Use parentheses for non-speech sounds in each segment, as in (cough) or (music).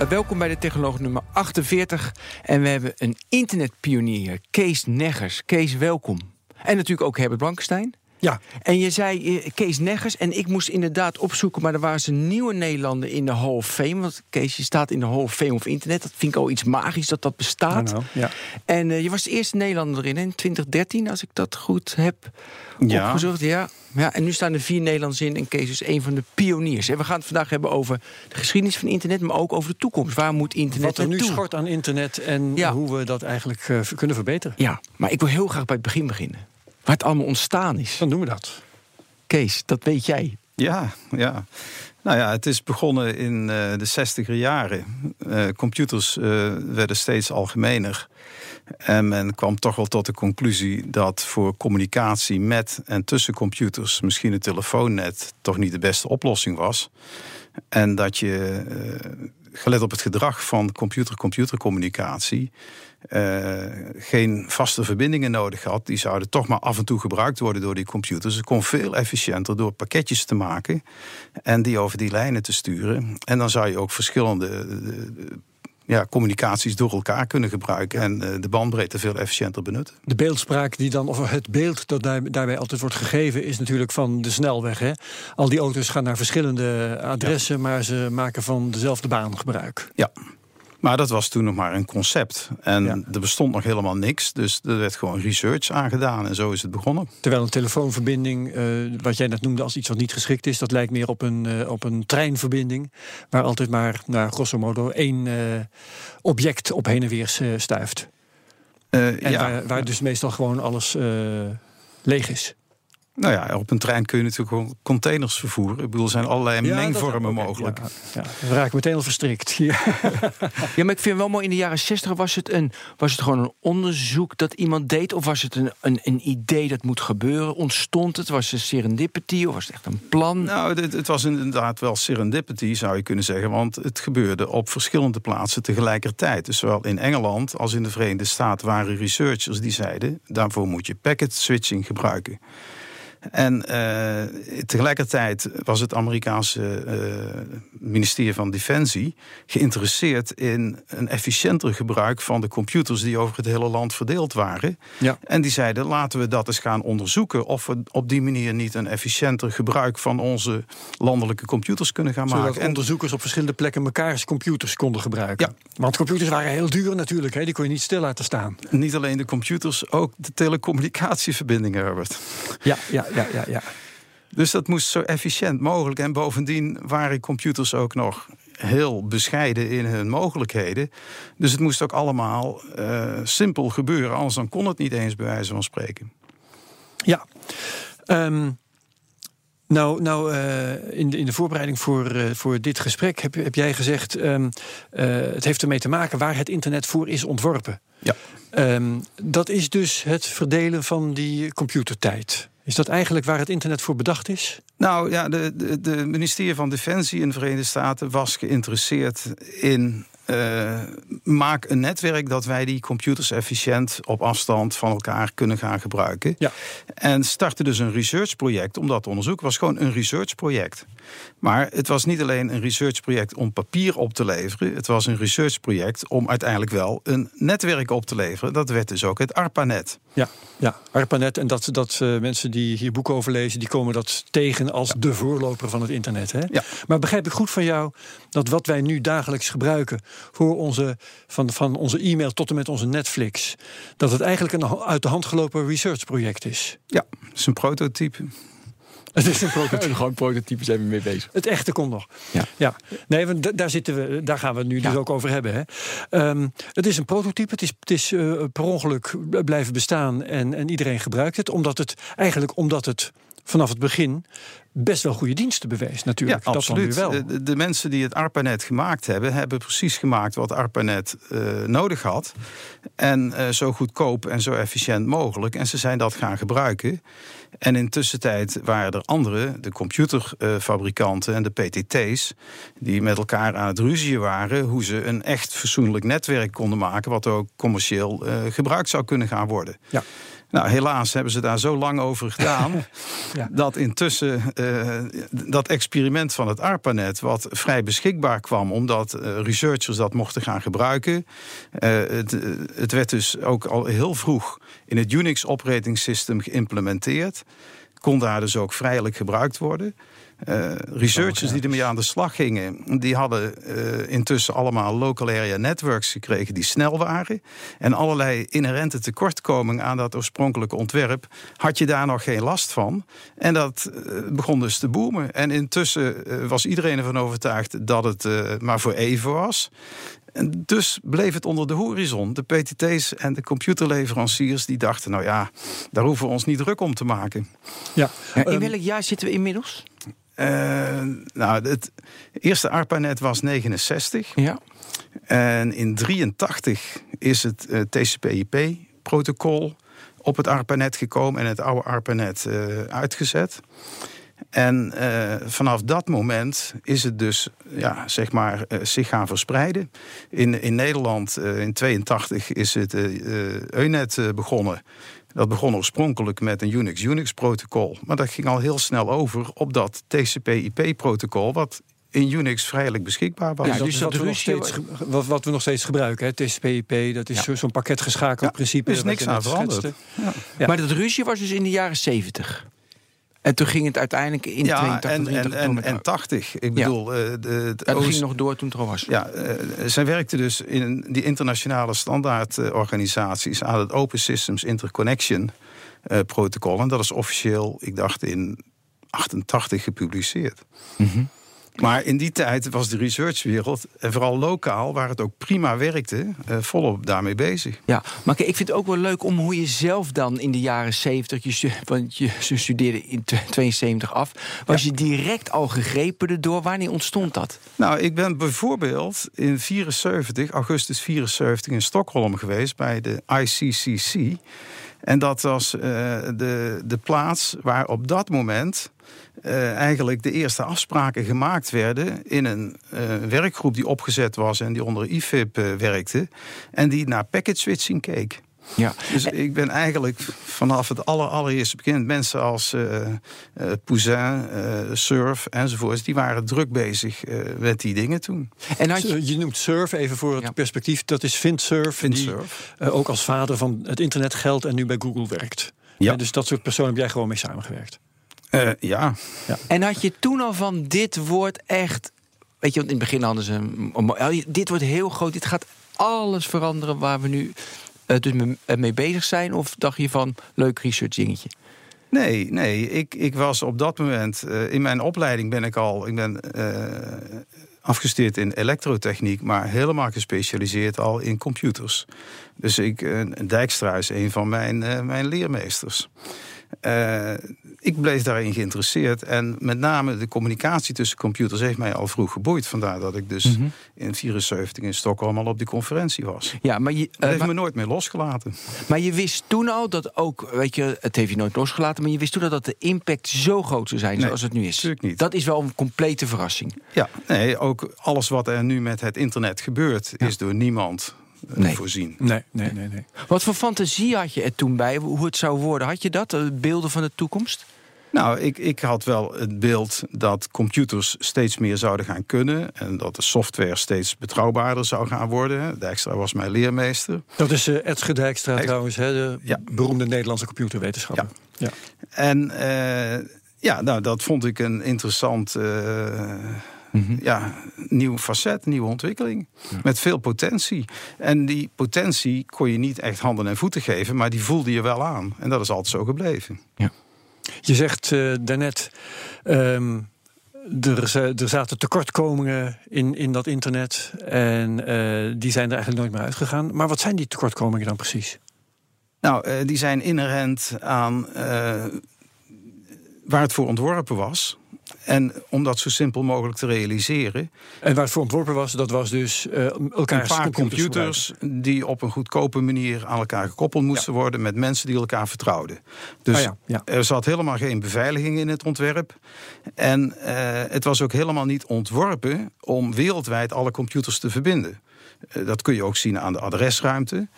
Uh, welkom bij de Technoloog nummer 48. En we hebben een internetpionier, Kees Neggers. Kees, welkom. En natuurlijk ook Herbert Blankenstein. Ja. En je zei uh, Kees Neggers. En ik moest inderdaad opzoeken, maar er waren ze nieuwe Nederlander in de Hall of Fame. Want Kees, je staat in de Hall of Fame of internet. Dat vind ik al iets magisch dat dat bestaat. Nou, ja. En uh, je was de eerste Nederlander erin in 2013, als ik dat goed heb Ja. opgezocht. Ja. ja. En nu staan er vier Nederlanders in en Kees is een van de pioniers. En we gaan het vandaag hebben over de geschiedenis van internet, maar ook over de toekomst. Waar moet internet Wat er nu schort aan internet en Ja. hoe we dat eigenlijk eh, kunnen verbeteren. Ja, maar ik wil heel graag bij het begin beginnen. Waar het allemaal ontstaan is. Dan doen we dat. Kees, dat weet jij. Ja, ja. Nou ja, het is begonnen in eh, de zestiger jaren. Eh, computers eh, werden steeds algemener. En men kwam toch wel tot de conclusie dat voor communicatie met en tussen computers misschien een telefoonnet toch niet de beste oplossing was. En dat je, eh, gelet op het gedrag van computer-computercommunicatie, eh, geen vaste verbindingen nodig had. Die zouden toch maar af en toe gebruikt worden door die computers. Het kon veel efficiënter door pakketjes te maken en die over die lijnen te sturen. En dan zou je ook verschillende eh, ja, communicaties door elkaar kunnen gebruiken en eh, de bandbreedte veel efficiënter benutten. De beeldspraak die dan, of het beeld dat daar, daarbij altijd wordt gegeven, is natuurlijk van de snelweg. Hè? Al die auto's gaan naar verschillende adressen, maar ze maken van dezelfde baan gebruik. Ja. Maar dat was toen nog maar een concept. En Ja. er bestond nog helemaal niks. Dus er werd gewoon research aangedaan en zo is het begonnen. Terwijl een telefoonverbinding, eh, wat jij net noemde als iets wat niet geschikt is, dat lijkt meer op een, eh, op een treinverbinding. Waar altijd maar, nou, grosso modo, één eh, object op heen en weer stuift. En ja. waar, waar dus meestal gewoon alles leeg is. Nou ja, op een trein kun je natuurlijk gewoon containers vervoeren. Ik bedoel, er zijn allerlei Ja, mengvormen mogelijk. Ja, ja. We raken meteen al verstrikt. (laughs) Ja. Ja, maar ik vind wel mooi, in de jaren 60 was het, een, was het gewoon een onderzoek dat iemand deed? Of was het een, een, een idee dat moet gebeuren? Ontstond het? Was het serendipity of was het echt een plan? Nou, het, het was inderdaad wel serendipity, zou je kunnen zeggen. Want het gebeurde op verschillende plaatsen tegelijkertijd. Dus zowel in Engeland als in de Verenigde Staten waren researchers die zeiden... daarvoor moet je packet switching gebruiken. En eh, tegelijkertijd was het Amerikaanse eh, ministerie van Defensie geïnteresseerd in een efficiënter gebruik van de computers die over het hele land verdeeld waren. Ja. En die zeiden: laten we dat eens gaan onderzoeken of we op die manier niet een efficiënter gebruik van onze landelijke computers kunnen gaan Zodat maken. En onderzoekers op verschillende plekken mekaars computers konden gebruiken. Want computers waren heel duur natuurlijk. Hè? Die kon je niet stil laten staan. niet alleen de computers, ook de telecommunicatieverbindingen, Herbert. Ja, ja, ja, ja. ja. Dus dat moest zo efficiënt mogelijk. En bovendien waren computers ook nog heel bescheiden in hun mogelijkheden. Dus het moest ook allemaal eh, simpel gebeuren. Anders dan kon het niet eens bij wijze van spreken. Ja. Ehm, nou, nou eh, in, de, in de voorbereiding voor, eh, voor dit gesprek heb, heb jij gezegd... ehm, eh, het heeft ermee te maken waar het internet voor is ontworpen. Ja. Ehm, dat is dus het verdelen van die computertijd. Is dat eigenlijk waar het internet voor bedacht is? Nou ja, de, de, de ministerie van Defensie in de Verenigde Staten was geïnteresseerd in. Eh, maak een netwerk dat wij die computers efficiënt op afstand van elkaar kunnen gaan gebruiken. Ja. En startte dus een researchproject om dat te onderzoeken. Het was gewoon een researchproject. Maar het was niet alleen een researchproject om papier op te leveren. Het was een researchproject om uiteindelijk wel een netwerk op te leveren. Dat werd dus ook het ARPANET. Ja, ja ARPANET. En dat, dat eh, mensen die hier boeken over lezen... die komen dat tegen als de voorloper van het internet. Hè? Ja. Maar begrijp ik goed van jou dat wat wij nu dagelijks gebruiken... voor onze, van, van onze e-mail tot en met onze Netflix... dat het eigenlijk een uit de hand gelopen researchproject is? Ja, dat is een prototype. Het is een prototype. (laughs) (laughs) Gewoon prototypen zijn we mee bezig. Het echte komt nog. Ja. ja. Nee, want da- daar, zitten we, daar gaan we het nu dus ook over hebben. Hè. Ehm, het is een prototype. Het is, het is eh, per ongeluk blijven bestaan en, en iedereen gebruikt het. Omdat het eigenlijk omdat het vanaf het begin best wel goede diensten bewees, natuurlijk. Ja, dat absoluut. wel. De, de mensen die het ARPANET gemaakt hebben, hebben precies gemaakt wat ARPANET eh, nodig had. En eh, zo goedkoop en zo efficiënt mogelijk. En ze zijn dat gaan gebruiken. En in tussentijd waren er anderen, de computerfabrikanten en de PTT's, die met elkaar aan het ruzien waren hoe ze een echt fatsoenlijk netwerk konden maken, wat ook commercieel eh, gebruikt zou kunnen gaan worden. Ja. Nou, helaas hebben ze daar zo lang over gedaan. (laughs) Ja. Dat intussen eh, dat experiment van het ARPANET, wat vrij beschikbaar kwam, omdat eh, researchers dat mochten gaan gebruiken. eh, het, het werd dus ook al heel vroeg in het Unix operating system geïmplementeerd. Kon daar dus ook vrijelijk gebruikt worden. Eh, researchers die ermee aan de slag gingen, die hadden eh, intussen allemaal local area networks gekregen die snel waren. En allerlei inherente tekortkomingen aan dat oorspronkelijke ontwerp had je daar nog geen last van. En dat eh, begon dus te boomen. En intussen was iedereen ervan overtuigd dat het eh, maar voor even was. En dus bleef het onder de horizon. De PTT's en de computerleveranciers die dachten, nou ja, daar hoeven we ons niet druk om te maken. Ja. Ja, in Ehm, welk jaar zitten we inmiddels? Eh, nou, het eerste ARPANET was 69. Ja. En in 83 is het eh, TCP/IP-protocol op het ARPANET gekomen en het oude ARPANET eh, uitgezet. En vanaf dat moment is het dus ja, zeg maar, zich gaan verspreiden. In, in Nederland in 82 is het EUNET begonnen. Dat begon oorspronkelijk met een Unix-Unix-protocol. Maar dat ging al heel snel over op dat TCP/IP-protocol... wat in Unix vrijelijk beschikbaar was. Ja, dat dus is dat wat, we nog ruzie- steeds, wat, wat we nog steeds gebruiken. hè. TCP/IP, dat is Ja. zo'n pakket geschakeld Ja, principe. er is niks aan veranderd. Ja. Maar dat ruzie was dus in de jaren 70. En toen ging het uiteindelijk in ja, 82, en, en, 83 en, door met- en 80. Ik bedoel, eh, de, de Ja, dat Oost- ging nog door toen het er was. Ja, eh, zij werkte dus in die internationale standaardorganisaties aan het Open Systems Interconnection eh, protocol. En dat is officieel, ik dacht, in 88 gepubliceerd. Mhm. Maar in die tijd was de researchwereld, en vooral lokaal, waar het ook prima werkte, eh, volop daarmee bezig. Ja, maar kijk, ik vind het ook wel leuk om hoe je zelf dan in de jaren 70, je, stu- want je (laughs) ze studeerde in t- 72 af, was je direct al gegrepen erdoor? Wanneer ontstond dat? Nou, ik ben bijvoorbeeld in 74, augustus 74 in Stockholm geweest bij de ICCC. En dat was eh, de, de plaats waar op dat moment eh, eigenlijk de eerste afspraken gemaakt werden in een eh, werkgroep die opgezet was en die onder IFIP werkte. En die naar packet switching keek. Ja. Dus ik ben eigenlijk vanaf het aller, allereerste begin... mensen als eh eh, Pouzin, eh, Surf enzovoorts... die waren druk bezig eh, met die dingen toen. En had je, Je noemt Surf, even voor het Ja. perspectief. Dat is Vintsurf, die eh, ook als vader van het internet geldt en nu bij Google werkt. Ja. Eh, dus dat soort personen heb jij gewoon mee samengewerkt. Eh, ja, en had je toen al van dit wordt echt. Weet je, want in het begin hadden ze. een- een- Dit wordt heel groot, dit gaat alles veranderen waar we nu eh, dus me- eh, mee bezig zijn? Of dacht je van leuk research dingetje? Nee, nee. Ik, ik was op dat moment... eh, in mijn opleiding ben ik al... Ik ben eh, afgestudeerd in elektrotechniek... maar helemaal gespecialiseerd al in computers. Dus ik, eh, Dijkstra is een van mijn, eh, mijn leermeesters. Eh, ik bleef daarin geïnteresseerd. En met name de communicatie tussen computers heeft mij al vroeg geboeid. Vandaar dat ik dus Mhm. in 74 in Stockholm al op die conferentie was. Ja, maar je, Dat eh, heeft maar, me nooit meer losgelaten. maar je wist toen al dat ook, weet je, het heeft je nooit losgelaten, maar je wist toen al dat de impact zo groot zou zijn Nee, zoals het nu is. natuurlijk niet. Dat is wel een complete verrassing. Ja, nee, ook alles wat er nu met het internet gebeurt, is door niemand Nee. voorzien. Nee, nee, nee. nee. Wat voor fantasie had je er toen bij, hoe het zou worden? Had je dat, eh, beelden van de toekomst? Nou, ik, ik had wel het beeld dat computers steeds meer zouden gaan kunnen. En dat de software steeds betrouwbaarder zou gaan worden. Dijkstra was mijn leermeester. Dat is eh Edske Dijkstra trouwens, hè, de Ja. beroemde Nederlandse computerwetenschapper. Ja. En eh, ja, nou, dat vond ik een interessant eh, ja, nieuw facet, nieuwe ontwikkeling. Met veel potentie. En die potentie kon je niet echt handen en voeten geven, maar die voelde je wel aan. En dat is altijd zo gebleven. Je zegt eh, daarnet, ehm, er, er zaten tekortkomingen in, in dat internet. En eh, die zijn er eigenlijk nooit meer uitgegaan. Maar wat zijn die tekortkomingen dan precies? Nou, eh, die zijn inherent aan eh, waar het voor ontworpen was. En om dat zo simpel mogelijk te realiseren. En waar het voor ontworpen was, dat was dus uh, elkaar een paar computers, die op een goedkope manier aan elkaar gekoppeld moesten worden met mensen die elkaar vertrouwden. Dus Ah ja, ja. er zat helemaal geen beveiliging in het ontwerp. En uh, het was ook helemaal niet ontworpen om wereldwijd alle computers te verbinden. Uh, dat kun je ook zien aan de adresruimte.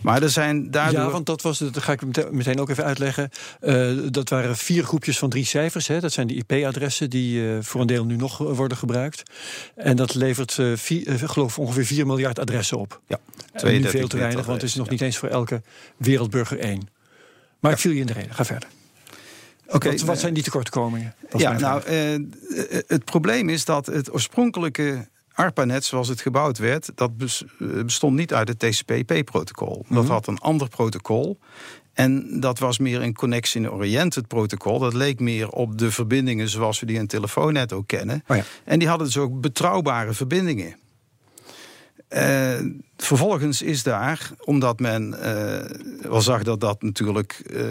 Maar er zijn daardoor. Ja, want dat was, dat ga ik meteen ook even uitleggen. Uh, dat waren vier groepjes van drie cijfers. Hè. Dat zijn de IP-adressen die uh, voor een deel nu nog worden gebruikt. En dat levert, vier, geloof ongeveer 4 miljard adressen op. Ja, en nu veel te weinig, want het is nog ja. niet eens voor elke wereldburger één. Maar ik viel je in de reden. Ga verder. Okay, wat, wat zijn die tekortkomingen? Ja, nou, het probleem is dat het oorspronkelijke ARPANET, zoals het gebouwd werd, dat bestond niet uit het TCP/IP-protocol. Mm -hmm. Dat had een ander protocol. En dat was meer een connection-oriented protocol. Dat leek meer op de verbindingen zoals we die in een telefoonnet ook kennen. Oh ja. En die hadden dus ook betrouwbare verbindingen. Uh, vervolgens is daar, omdat men uh, wel zag dat dat natuurlijk uh,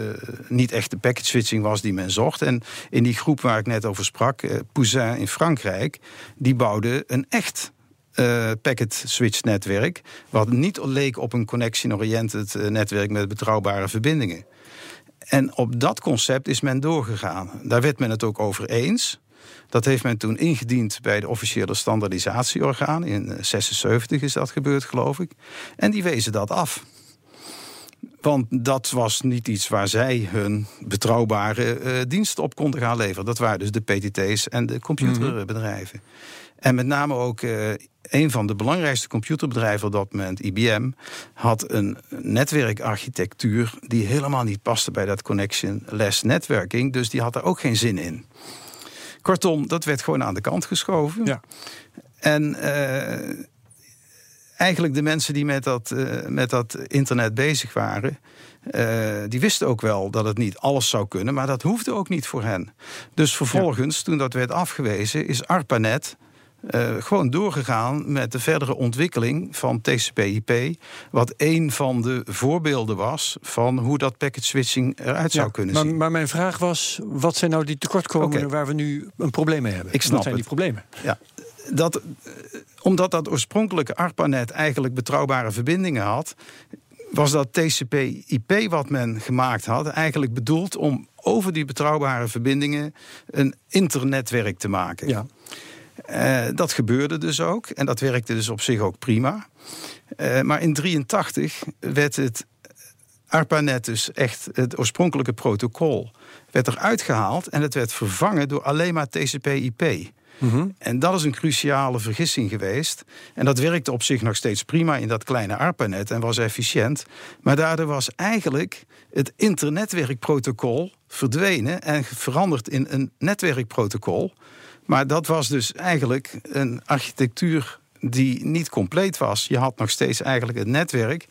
niet echt de packet switching was die men zocht. En in die groep waar ik net over sprak, Poussin in Frankrijk, die bouwde een echt packet switch netwerk. Wat niet leek op een connection-oriented netwerk met betrouwbare verbindingen. En op dat concept is men doorgegaan. Daar werd men het ook over eens. Dat heeft men toen ingediend bij de officiële standaardisatieorgaan. In 76 is dat gebeurd, geloof ik. En die wezen dat af. Want dat was niet iets waar zij hun betrouwbare uh, diensten op konden gaan leveren. Dat waren dus de PTT's en de computerbedrijven. Mm -hmm. En met name ook uh, een van de belangrijkste computerbedrijven op dat moment, IBM, had een netwerkarchitectuur die helemaal niet paste bij dat connection-less networking. Dus die had er ook geen zin in. Kortom, dat werd gewoon aan de kant geschoven. Ja. En uh, eigenlijk de mensen die met dat, uh, met dat internet bezig waren. Uh, die wisten ook wel dat het niet alles zou kunnen, maar dat hoefde ook niet voor hen. Dus vervolgens, ja. toen dat werd afgewezen, is ARPANET uh, gewoon doorgegaan met de verdere ontwikkeling van TCP/IP, wat een van de voorbeelden was van hoe dat packet switching eruit ja, zou kunnen maar, zien. Maar mijn vraag was: wat zijn nou die tekortkomingen okay. waar we nu een probleem mee hebben? Ik snap wat zijn het. die problemen? Ja, dat, omdat dat oorspronkelijke ARPANET eigenlijk betrouwbare verbindingen had, was dat TCP/IP wat men gemaakt had eigenlijk bedoeld om over die betrouwbare verbindingen een internetwerk te maken. Ja. Uh, dat gebeurde dus ook. En dat werkte dus op zich ook prima. Uh, maar in 83 werd het ARPANET, dus echt het oorspronkelijke protocol, werd eruit gehaald en het werd vervangen door alleen maar TCP/IP. Mm -hmm. En dat is een cruciale vergissing geweest. En dat werkte op zich nog steeds prima in dat kleine ARPANET en was efficiënt. Maar daardoor was eigenlijk het internetwerkprotocol verdwenen en veranderd in een netwerkprotocol. Maar dat was dus eigenlijk een architectuur die niet compleet was. Je had nog steeds eigenlijk het netwerk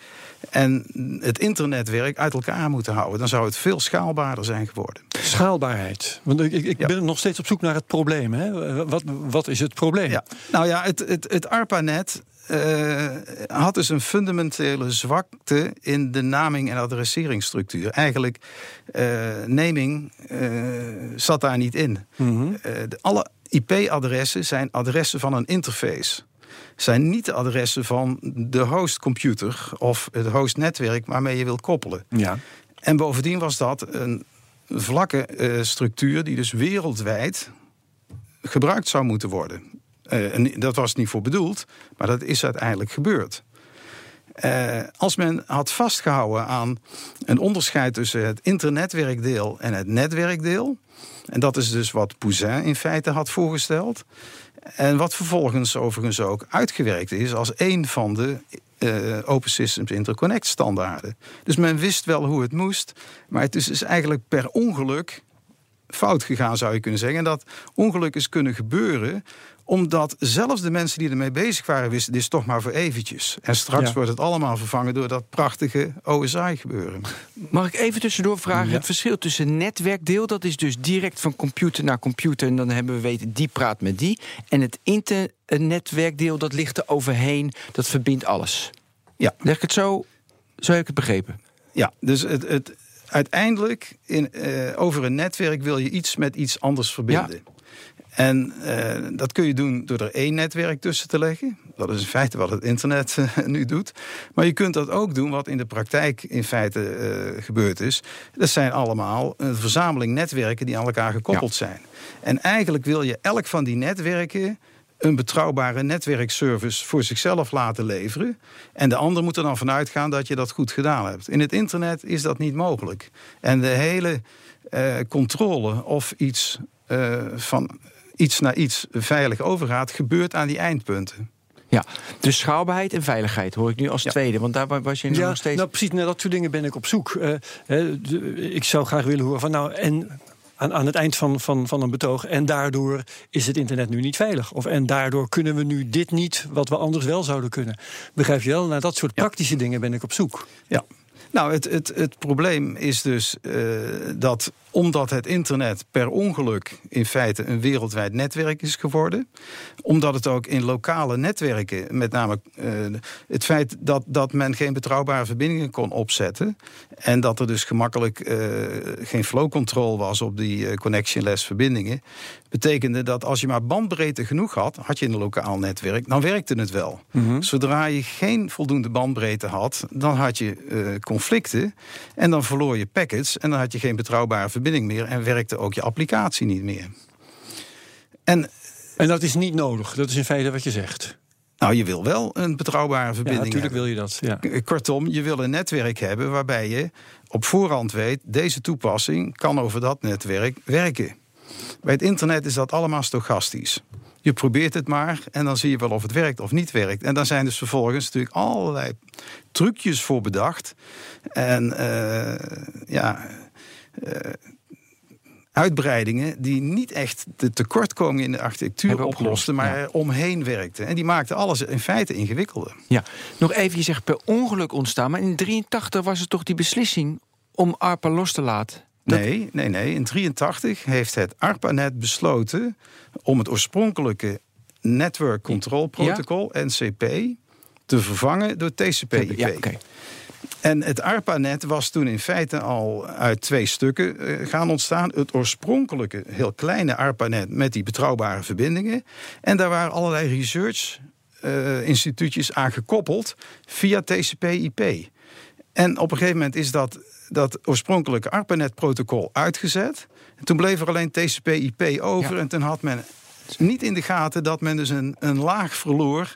en het internetwerk uit elkaar moeten houden. Dan zou het veel schaalbaarder zijn geworden. Schaalbaarheid. Want ik, ik ja. ben nog steeds op zoek naar het probleem. Hè? Wat, wat is het probleem? Ja. Nou ja, het, het, het ARPANET uh, had dus een fundamentele zwakte in de naming- en adresseringsstructuur. Eigenlijk, uh, naming uh, zat daar niet in. Mhm. Mm -hmm. de, alle IP-adressen zijn adressen van een interface. Zijn niet de adressen van de hostcomputer of het hostnetwerk waarmee je wilt koppelen. Ja. En bovendien was dat een vlakke uh, structuur die dus wereldwijd gebruikt zou moeten worden. Uh, en dat was niet voor bedoeld, maar dat is uiteindelijk gebeurd. Uh, als men had vastgehouden aan een onderscheid tussen het internetwerkdeel en het netwerkdeel, en dat is dus wat Poussin in feite had voorgesteld. En wat vervolgens overigens ook uitgewerkt is als een van de uh, Open Systems Interconnect standaarden. Dus men wist wel hoe het moest, maar het is dus eigenlijk per ongeluk fout gegaan, zou je kunnen zeggen. En dat ongeluk is kunnen gebeuren omdat zelfs de mensen die ermee bezig waren wisten... dit is toch maar voor eventjes. En straks Ja. wordt het allemaal vervangen door dat prachtige OSI-gebeuren. Mag ik even tussendoor vragen? Ja. Het verschil tussen netwerkdeel, dat is dus direct van computer naar computer... en dan hebben we weten, die praat met die. En het internetwerkdeel, dat ligt er overheen, dat verbindt alles. Ja. Leg ik het zo, zo heb ik het begrepen. Ja, dus het, het uiteindelijk in, eh, over een netwerk wil je iets met iets anders verbinden. En eh, dat kun je doen door er één netwerk tussen te leggen. Dat is in feite wat het internet eh, (laughs) nu doet. Maar je kunt dat ook doen wat in de praktijk in feite eh, gebeurd is. Dat zijn allemaal een verzameling netwerken die aan elkaar gekoppeld zijn. En eigenlijk wil je elk van die netwerken een betrouwbare netwerkservice voor zichzelf laten leveren. En de ander moet er dan vanuit gaan dat je dat goed gedaan hebt. In het internet is dat niet mogelijk. En de hele controle of iets van iets naar iets veilig overgaat, gebeurt aan die eindpunten. Ja, dus schaalbaarheid en veiligheid hoor ik nu als Ja. tweede. Want daar was je nu Ja, nog steeds... nou precies, naar dat soort dingen ben ik op zoek. Eh, ik zou graag willen horen van nou en aan, aan het eind van, van, van een betoog en daardoor is het internet nu niet veilig. Of en daardoor kunnen we nu dit niet wat we anders wel zouden kunnen. Begrijp je wel? Naar dat soort praktische dingen ben ik op zoek. Ja. Nou, het, het, het probleem is dus eh, dat omdat het internet per ongeluk in feite een wereldwijd netwerk is geworden, omdat het ook in lokale netwerken, met name eh, het feit dat, dat men geen betrouwbare verbindingen kon opzetten. En dat er dus gemakkelijk eh, geen flow control was op die eh, connectionless verbindingen, betekende dat als je maar bandbreedte genoeg had, had je in een lokaal netwerk, dan werkte het wel. Zodra je geen voldoende bandbreedte had, dan had je conflicten. En dan verloor je packets en dan had je geen betrouwbare verbinding meer en werkte ook je applicatie niet meer. En En dat is niet nodig. Dat is in feite wat je zegt. nou, je wil wel een betrouwbare Ja, verbinding natuurlijk hebben. wil je dat. Ja. Kortom, je wil een netwerk hebben waarbij je op voorhand weet... deze toepassing kan over dat netwerk werken. Bij het internet is dat allemaal stochastisch. Je probeert het maar en dan zie je wel of het werkt of niet werkt. En dan zijn dus vervolgens natuurlijk allerlei trucjes voor bedacht. En eh, ja, eh, uitbreidingen die niet echt de tekortkomingen in de architectuur oplosten... maar ja. omheen werkten. En die maakten alles in feite ingewikkelder. Ja, nog even, je zegt per ongeluk ontstaan. Maar in 83 was er toch die beslissing om ARPA los te laten? Dat- Nee, nee, nee. In 83 heeft het ARPANET besloten om het oorspronkelijke Network Control Protocol, NCP, te vervangen door TCP/IP. Ja, oké. En het ARPANET was toen in feite al uit twee stukken eh, gaan ontstaan. Het oorspronkelijke, heel kleine ARPANET met die betrouwbare verbindingen. En daar waren allerlei research eh, instituutjes aan gekoppeld via TCP/IP. En op een gegeven moment is dat, dat oorspronkelijke ARPANET-protocol uitgezet. En toen bleef er alleen TCP/IP over. Ja. En toen had men niet in de gaten dat men dus een, een laag verloor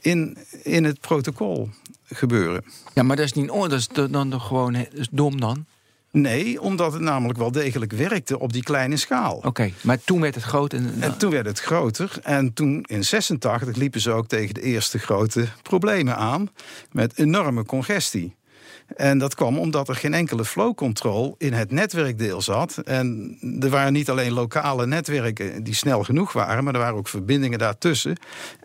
in, in het protocol gebeuren. Ja, maar dat is niet oh, dat is dan dan toch gewoon hè, dat is dom dan. Nee, omdat het namelijk wel degelijk werkte op die kleine schaal. Oké, maar toen werd het groot en, En toen werd het groter. En toen in 86 liepen ze ook tegen de eerste grote problemen aan. Met enorme congestie. En dat kwam omdat er geen enkele flow control in het netwerkdeel zat. En er waren niet alleen lokale netwerken die snel genoeg waren, maar er waren ook verbindingen daartussen.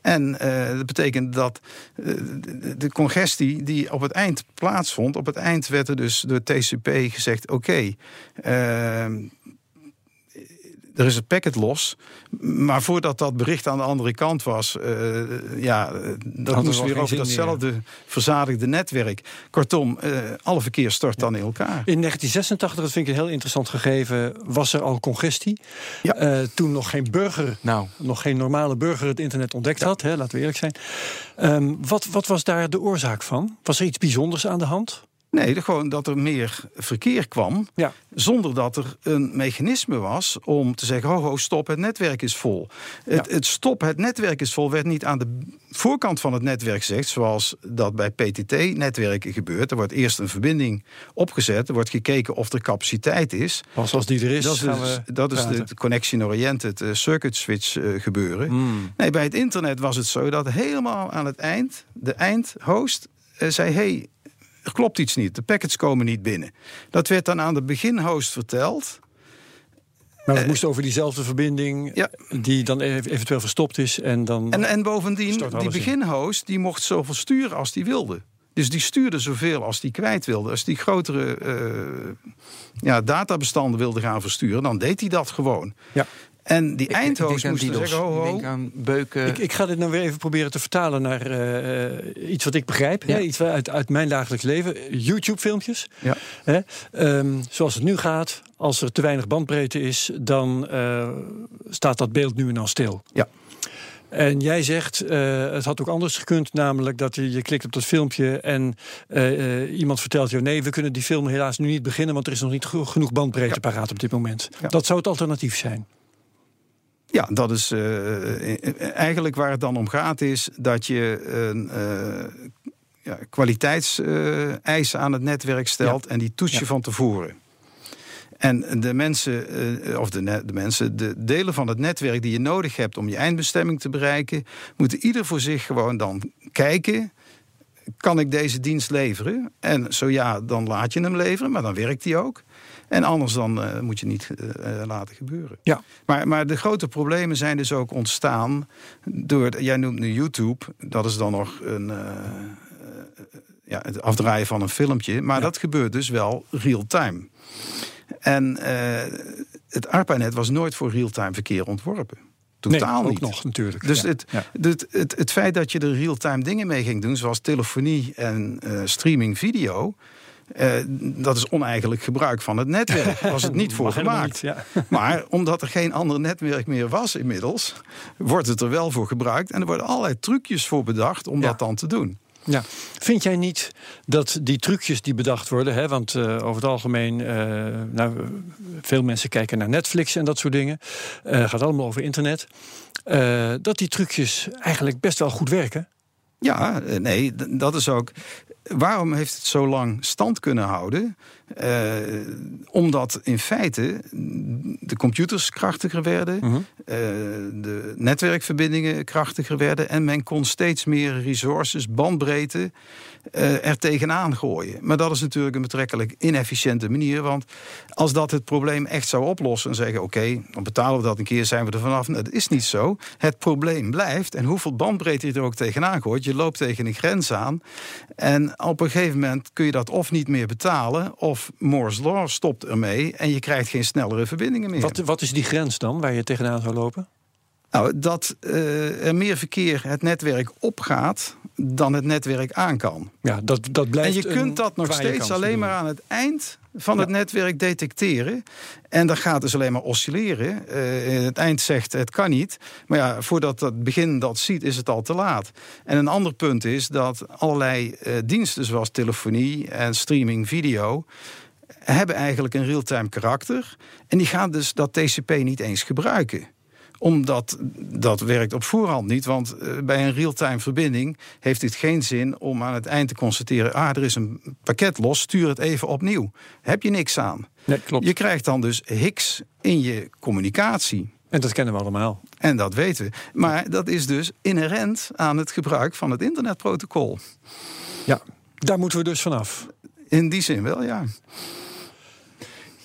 En eh, dat betekent dat eh, de, de congestie die op het eind plaatsvond, op het eind werd er dus door TCP gezegd: oké. eh, er is het packet los. Maar voordat dat bericht aan de andere kant was, eh, ja, dat moest weer over datzelfde verzadigde netwerk. Kortom, eh, alle verkeer stort dan in elkaar. In 1986, dat vind ik een heel interessant gegeven, was er al congestie. Ja. Eh, toen nog geen burger, Nou. nog geen normale burger het internet ontdekt had. Hè, laten we eerlijk zijn. Ehm, wat, wat was daar de oorzaak van? Was er iets bijzonders aan de hand? Nee, de- gewoon dat er meer verkeer kwam. Ja. Zonder dat er een mechanisme was om te zeggen: ho, ho, stop, het netwerk is vol. Het, Ja. het stop, het netwerk is vol werd niet aan de voorkant van het netwerk gezegd, zoals dat bij PTT-netwerken gebeurt. Er wordt eerst een verbinding opgezet, er wordt gekeken of er capaciteit is. Pas als die er is, Dat is, dus- we dat is de connection-oriented eh, circuit switch eh, gebeuren. Hmm. Nee, bij het internet was het zo dat helemaal aan het eind de eindhost eh, zei: hey, er klopt iets niet, de packets komen niet binnen. Dat werd dan aan de beginhost verteld. Maar het moest over diezelfde verbinding, Eh, ja. die dan ev- eventueel verstopt is. En dan. En, en bovendien, die beginhost die mocht zoveel sturen als die wilde. Dus die stuurde zoveel als die kwijt wilde. Als die grotere eh, ja, databestanden wilde gaan versturen, dan deed hij dat gewoon. ja. En die Ik- ik moesten DDoS. zeggen, ho, Ik ho. denk aan beuken. Ik, ik ga dit nou weer even proberen te vertalen naar eh, eh, iets wat ik begrijp. Ja. Hè, iets uit, uit mijn dagelijks leven. YouTube-filmpjes. Ja. Hè, ehm, zoals het nu gaat, als er te weinig bandbreedte is, dan eh, staat dat beeld nu en dan stil. Ja. En jij zegt, eh, het had ook anders gekund, namelijk dat je, je klikt op dat filmpje en eh, eh, iemand vertelt je: nee, we kunnen die film helaas nu niet beginnen, want er is nog niet geno- genoeg bandbreedte paraat op dit moment. Ja. Dat zou het alternatief zijn. Ja, dat is eh, eh, eigenlijk waar het dan om gaat, is dat je een eh, ja, kwaliteitseisen aan het netwerk stelt en die toets je Ja. van tevoren. En de mensen, of de, de mensen, de delen van het netwerk die je nodig hebt om je eindbestemming te bereiken, moeten ieder voor zich gewoon dan kijken. Kan ik deze dienst leveren? En zo ja, dan laat je hem leveren, maar dan werkt die ook. En anders dan eh, moet je niet eh, eh, laten gebeuren. Ja. Maar, maar de grote problemen zijn dus ook ontstaan door, jij noemt nu YouTube, dat is dan nog een, ja, het afdraaien van een filmpje, maar dat gebeurt dus wel real-time. En het ARPANET was nooit voor real-time verkeer ontworpen. Totaal nee, niet. ook nog natuurlijk. Dus Ja. het, Ja. het, het, het feit dat je er real-time dingen mee ging doen, zoals telefonie en streaming video. Eh, dat is oneigenlijk gebruik van het netwerk. Daar (laughs) was het niet voor gemaakt. niet, ja. (laughs) Maar omdat er geen ander netwerk meer was inmiddels, wordt het er wel voor gebruikt. En er worden allerlei trucjes voor bedacht om Ja. dat dan te doen. Ja. Vind jij niet dat die trucjes die bedacht worden, hè, want eh, over het algemeen, eh, nou, veel mensen kijken naar Netflix en dat soort dingen, eh, gaat allemaal over internet, dat die trucjes eigenlijk best wel goed werken? Ja, nee, dat is ook. Waarom heeft het zo lang stand kunnen houden? Eh, omdat in feite de computers krachtiger werden, Mhm. eh, de netwerkverbindingen krachtiger werden en men kon steeds meer resources, bandbreedte eh, er tegenaan gooien. Maar dat is natuurlijk een betrekkelijk inefficiënte manier, want als dat het probleem echt zou oplossen en zeggen: oké, dan betalen we dat een keer, zijn we er vanaf. Nou, dat is niet zo. Het probleem blijft en hoeveel bandbreedte je er ook tegenaan gooit, je loopt tegen een grens aan. En op een gegeven moment kun je dat of niet meer betalen, of Moore's Law stopt ermee en je krijgt geen snellere verbindingen meer. Wat, wat is die grens dan waar je tegenaan zou lopen? Nou, dat eh, er meer verkeer het netwerk opgaat dan het netwerk aan kan. Ja, dat, dat blijft En je kunt dat nog steeds alleen maar aan het eind van het netwerk detecteren. En dat gaat dus alleen maar oscilleren. Eh, het eind zegt het kan niet. Maar ja, voordat het begin dat ziet, is het al te laat. En een ander punt is dat allerlei eh, diensten zoals telefonie en streaming video hebben eigenlijk een real-time karakter. En die gaan dus dat TCP niet eens gebruiken omdat dat werkt op voorhand niet. Want eh, bij een real-time verbinding heeft het geen zin om aan het eind te constateren: ah, er is een pakket los, stuur het even opnieuw. Heb je niks aan. Nee, klopt. Je krijgt dan dus hiks in je communicatie. En dat kennen we allemaal. En dat weten we. Maar dat is dus inherent aan het gebruik van het internetprotocol. Ja, daar moeten we dus vanaf. In die zin wel, ja.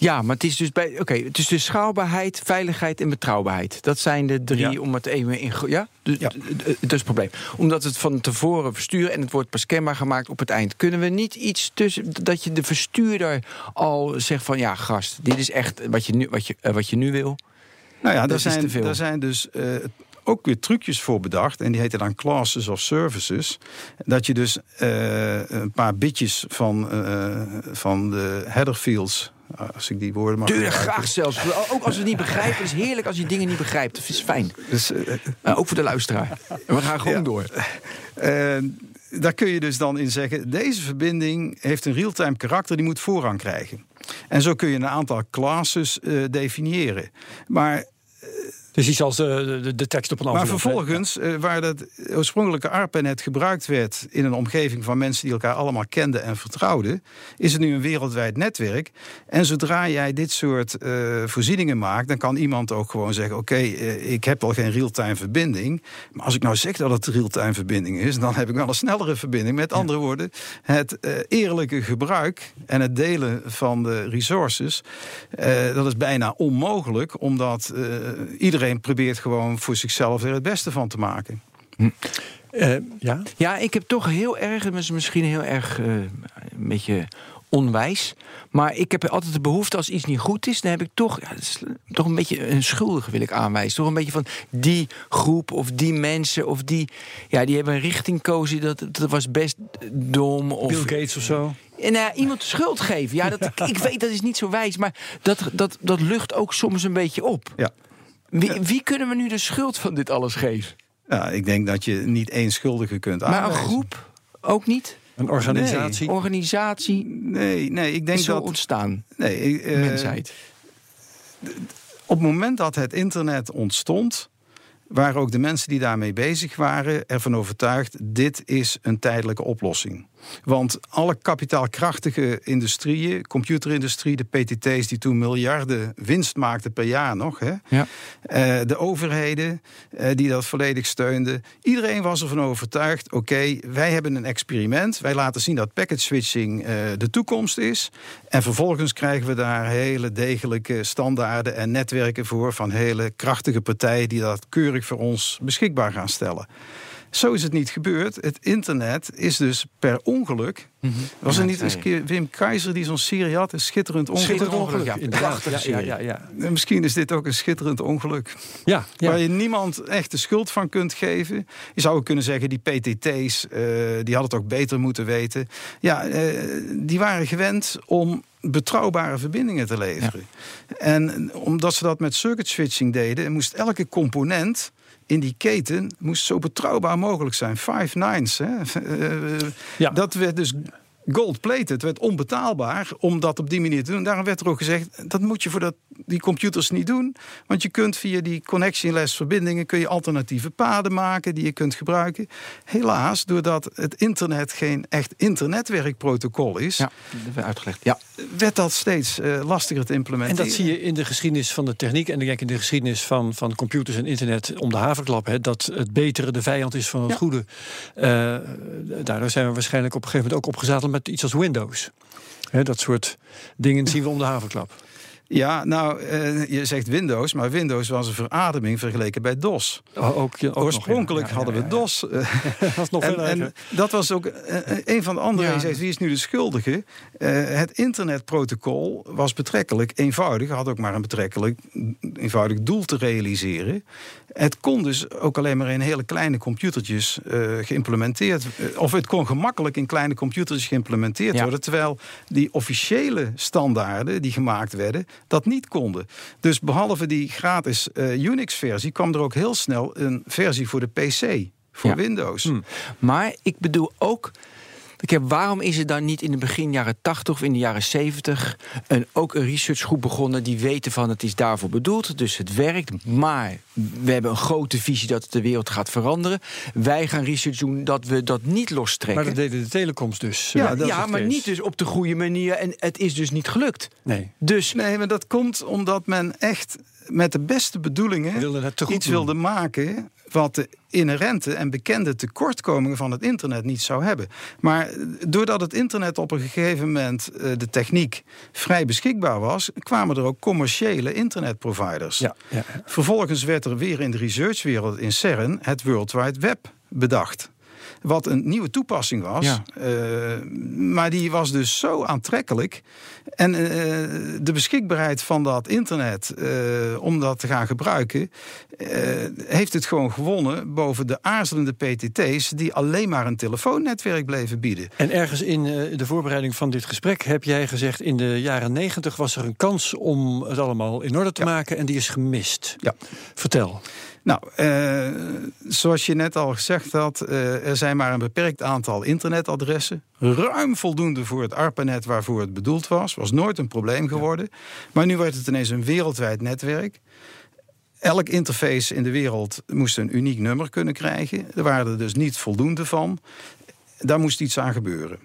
Ja, maar het is dus bij. Oké, het is dus schaalbaarheid, veiligheid en betrouwbaarheid. Dat zijn de drie Ja. om het even in. Ja? Dus, Ja. d- d- Dat is het probleem. Omdat het van tevoren versturen en het wordt pas kenbaar gemaakt op het eind. Kunnen we niet iets tussen. dat je de verstuurder al zegt van. ja, gast, dit is echt wat je nu, wat je, eh, wat je nu wil. Nou ja, Dat daar zijn, daar zijn dus eh, ook weer trucjes voor bedacht. En die heten dan classes of services. Dat je dus eh, een paar bitjes van, van de header fields. Als ik die woorden mag Tuurlijk, graag zelfs. Ook als we het niet begrijpen. Het is heerlijk als je dingen niet begrijpt. Dat is fijn. Dus, eh, Eh, ook voor de luisteraar. En we gaan gewoon Ja. door. eh, daar kun je dus dan in zeggen: deze verbinding heeft een real-time karakter, die moet voorrang krijgen. En zo kun je een aantal classes eh, definiëren. Maar Dus iets als de, de, de tekst op een Maar envelop, hè? vervolgens, eh, waar dat oorspronkelijke ARPANET gebruikt werd in een omgeving van mensen die elkaar allemaal kenden en vertrouwden, is het nu een wereldwijd netwerk. En zodra jij dit soort eh, voorzieningen maakt, dan kan iemand ook gewoon zeggen: Oké, eh, ik heb al geen real-time verbinding. Maar als ik nou zeg dat het real-time verbinding is, dan heb ik wel een snellere verbinding. Met andere woorden, het eerlijke gebruik en het delen van de resources, dat is bijna onmogelijk, omdat eh, iedereen probeert gewoon voor zichzelf er het beste van te maken. Eh, ja? Ja, ik heb toch heel erg, misschien heel erg eh, een beetje onwijs. Maar ik heb altijd de behoefte als iets niet goed is, dan heb ik toch, ja, toch een beetje een schuldige wil ik aanwijzen. Toch een beetje van die groep of die mensen of die, ja, die hebben een richting kozen. Dat, dat was best dom. Of, Bill Gates of zo. en nou ja, iemand de schuld geven. Ja, dat, (laughs) ik weet dat is niet zo wijs, maar dat, dat, dat lucht ook soms een beetje op. Ja. Wie, wie kunnen we nu de schuld van dit alles geven? ja, ik denk dat je niet één schuldige kunt Maar een aanwijzen. groep ook niet? Een organisatie. Organisatie Nee, nee, ik denk is zo dat. ontstaan. Nee, eh, Mensheid. op het moment dat het internet ontstond, waren ook de mensen die daarmee bezig waren ervan overtuigd: dit is een tijdelijke oplossing. Want alle kapitaalkrachtige industrieën, computerindustrie, de PTT's die toen miljarden winst maakten per jaar nog, hè, Ja. eh, de overheden eh, die dat volledig steunden. Iedereen was ervan overtuigd: oké, wij hebben een experiment. Wij laten zien dat packet switching eh, de toekomst is. En vervolgens krijgen we daar hele degelijke standaarden en netwerken voor van hele krachtige partijen die dat keurig voor ons beschikbaar gaan stellen. Zo is het niet gebeurd. Het internet is dus per ongeluk. Was er niet eens keer Wim Keizer die zo'n serie had? Een schitterend ongeluk. Schitterend ongeluk, ja. Ja, ja, ja, ja. Misschien is dit ook een schitterend ongeluk. ja, ja. Waar je niemand echt de schuld van kunt geven. Je zou ook kunnen zeggen, die PTT's, eh, die hadden het ook beter moeten weten. Ja, eh, die waren gewend om betrouwbare verbindingen te leveren. En omdat ze dat met circuit switching deden, moest elke component in die keten moest zo betrouwbaar mogelijk zijn. Five nines. Hè? (laughs) Eh, Ja. Dat werd dus gold-plated. Het werd onbetaalbaar om dat op die manier te doen. Daarom werd er ook gezegd, dat moet je voor dat, die computers niet doen. Want je kunt via die connectionless verbindingen... kun je alternatieve paden maken die je kunt gebruiken. Helaas, doordat het internet geen echt internetwerkprotocol is... Ja, dat uitgelegd. Ja. werd dat steeds eh, lastiger te En implementeren. dat zie je in de geschiedenis van de techniek en ik denk in de geschiedenis van, van computers en internet om de haverklap. Hè, dat het betere de vijand is van het Ja. goede. Eh, daardoor zijn we waarschijnlijk op een gegeven moment ook opgezadeld met iets als Windows. Dat soort dingen zien we om de haverklap. Ja, nou, eh, je zegt Windows, maar Windows was een verademing vergeleken bij DOS. Oh, ook, Oorspronkelijk ja. Hadden ja, we ja. DOS. eh, (laughs) Dat was nog en, en dat was ook eh, een van de andere. Je zegt, wie is nu de schuldige? Het internetprotocol was betrekkelijk eenvoudig. Had ook maar een betrekkelijk eenvoudig doel te realiseren. Het kon dus ook alleen maar in hele kleine computertjes geïmplementeerd. of het kon gemakkelijk in kleine computertjes geïmplementeerd worden. Terwijl die officiële standaarden die gemaakt werden, dat niet konden. Dus behalve die gratis eh, Unix-versie kwam er ook heel snel een versie voor de PC. Voor Ja. Windows. Hm. Maar ik bedoel ook. Kijk, waarom is er dan niet in de begin jaren 80 of in de jaren 70 een, ook een researchgroep begonnen die weten van het is daarvoor bedoeld, dus het werkt, maar we hebben een grote visie dat het de wereld gaat veranderen. Wij gaan research doen dat we dat niet lostrekken. Maar dat deden de telecoms dus. Ja, ja, maar niet dus op de goede manier en het is dus niet gelukt. Nee. Dus Nee, maar dat komt omdat men echt met de beste bedoelingen Wilde iets doen. wilde maken wat de inherente en bekende tekortkomingen van het internet niet zou hebben. Maar doordat het internet op een gegeven moment eh, de techniek vrij beschikbaar was, kwamen er ook commerciële internetproviders. Ja, ja. Vervolgens werd er weer in de researchwereld in CERN het World Wide Web bedacht. Wat een nieuwe toepassing was. Ja. Eh, maar die was dus zo aantrekkelijk. En eh, de beschikbaarheid van dat internet eh, om dat te gaan gebruiken. heeft het gewoon gewonnen boven de aarzelende PTT's. die alleen maar een telefoonnetwerk bleven bieden. En ergens in de voorbereiding van dit gesprek heb jij gezegd... in de jaren negentig was er een kans om het allemaal in orde te maken... en die is gemist. Ja. Vertel. Nou, eh, zoals je net al gezegd had, eh, er zijn maar een beperkt aantal internetadressen. Ruim voldoende voor het ARPANET waarvoor het bedoeld was. Was nooit een probleem geworden. Maar nu wordt het ineens een wereldwijd netwerk. Elk interface in de wereld moest een uniek nummer kunnen krijgen. Er waren er dus niet voldoende van. Daar moest iets aan gebeuren.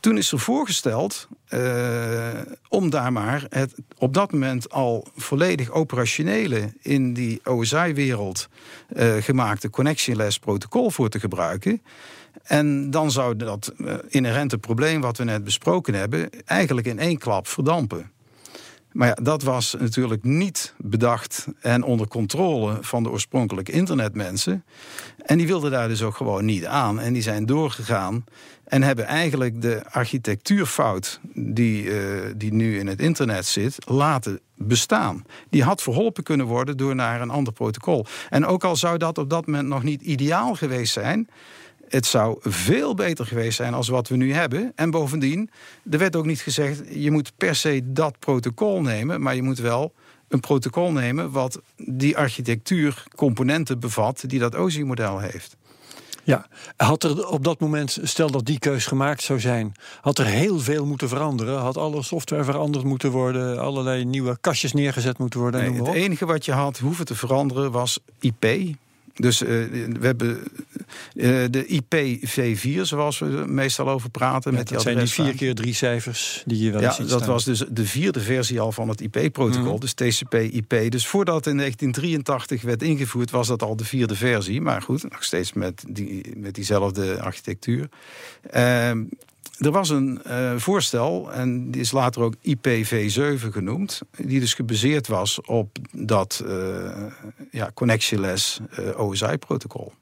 Toen is er voorgesteld eh, om daar maar het op dat moment al volledig operationele in die OSI-wereld eh, gemaakte connectionless protocol voor te gebruiken. En dan zou dat eh, inherente probleem wat we net besproken hebben, eigenlijk in één klap verdampen. Maar ja, dat was natuurlijk niet bedacht en onder controle van de oorspronkelijke internetmensen. En die wilden daar dus ook gewoon niet aan. En die zijn doorgegaan en hebben eigenlijk de architectuurfout die, uh, die nu in het internet zit, laten bestaan. Die had verholpen kunnen worden door naar een ander protocol. En ook al zou dat op dat moment nog niet ideaal geweest zijn. Het zou veel beter geweest zijn als wat we nu hebben. En bovendien, er werd ook niet gezegd... je moet per se dat protocol nemen... maar je moet wel een protocol nemen... wat die architectuurcomponenten bevat... die dat OSI-model heeft. Ja, had er op dat moment, stel dat die keus gemaakt zou zijn, had er heel veel moeten veranderen. Had alle software veranderd moeten worden, allerlei nieuwe kastjes neergezet moeten worden. Nee, het enige wat je had hoeven te veranderen was IP. Dus uh, we hebben uh, de IPv4, zoals we meestal over praten. Ja, met dat die zijn die vier keer drie cijfers die je wel ja, eens ziet dat staan. was dus de vierde versie al van het IP-protocol, Mhm. dus TCP/IP. Dus voordat in 1983 werd ingevoerd, was dat al de vierde versie. Maar goed, nog steeds met, die, met diezelfde architectuur. Ehm, er was een eh, voorstel, en die is later ook IPv7 genoemd, die dus gebaseerd was op dat eh, ja, connectionless eh, OSI-protocol.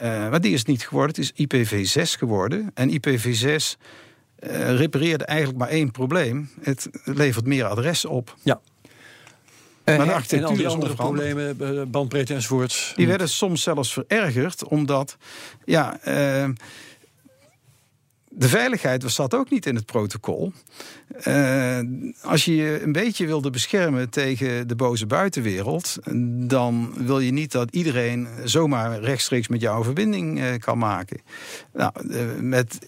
Maar die is niet geworden, het is IPv6 geworden. En IPv6 eh, repareerde eigenlijk maar één probleem. Het levert meer adressen op. Ja. Maar de En al die andere problemen, bandbreedte enzovoorts. Die werden soms zelfs verergerd, omdat ja, de veiligheid was zat ook niet in het protocol. Eh, als je je een beetje wilde beschermen tegen de boze buitenwereld, dan wil je niet dat iedereen zomaar rechtstreeks met jou verbinding eh, kan maken. Nou, eh, met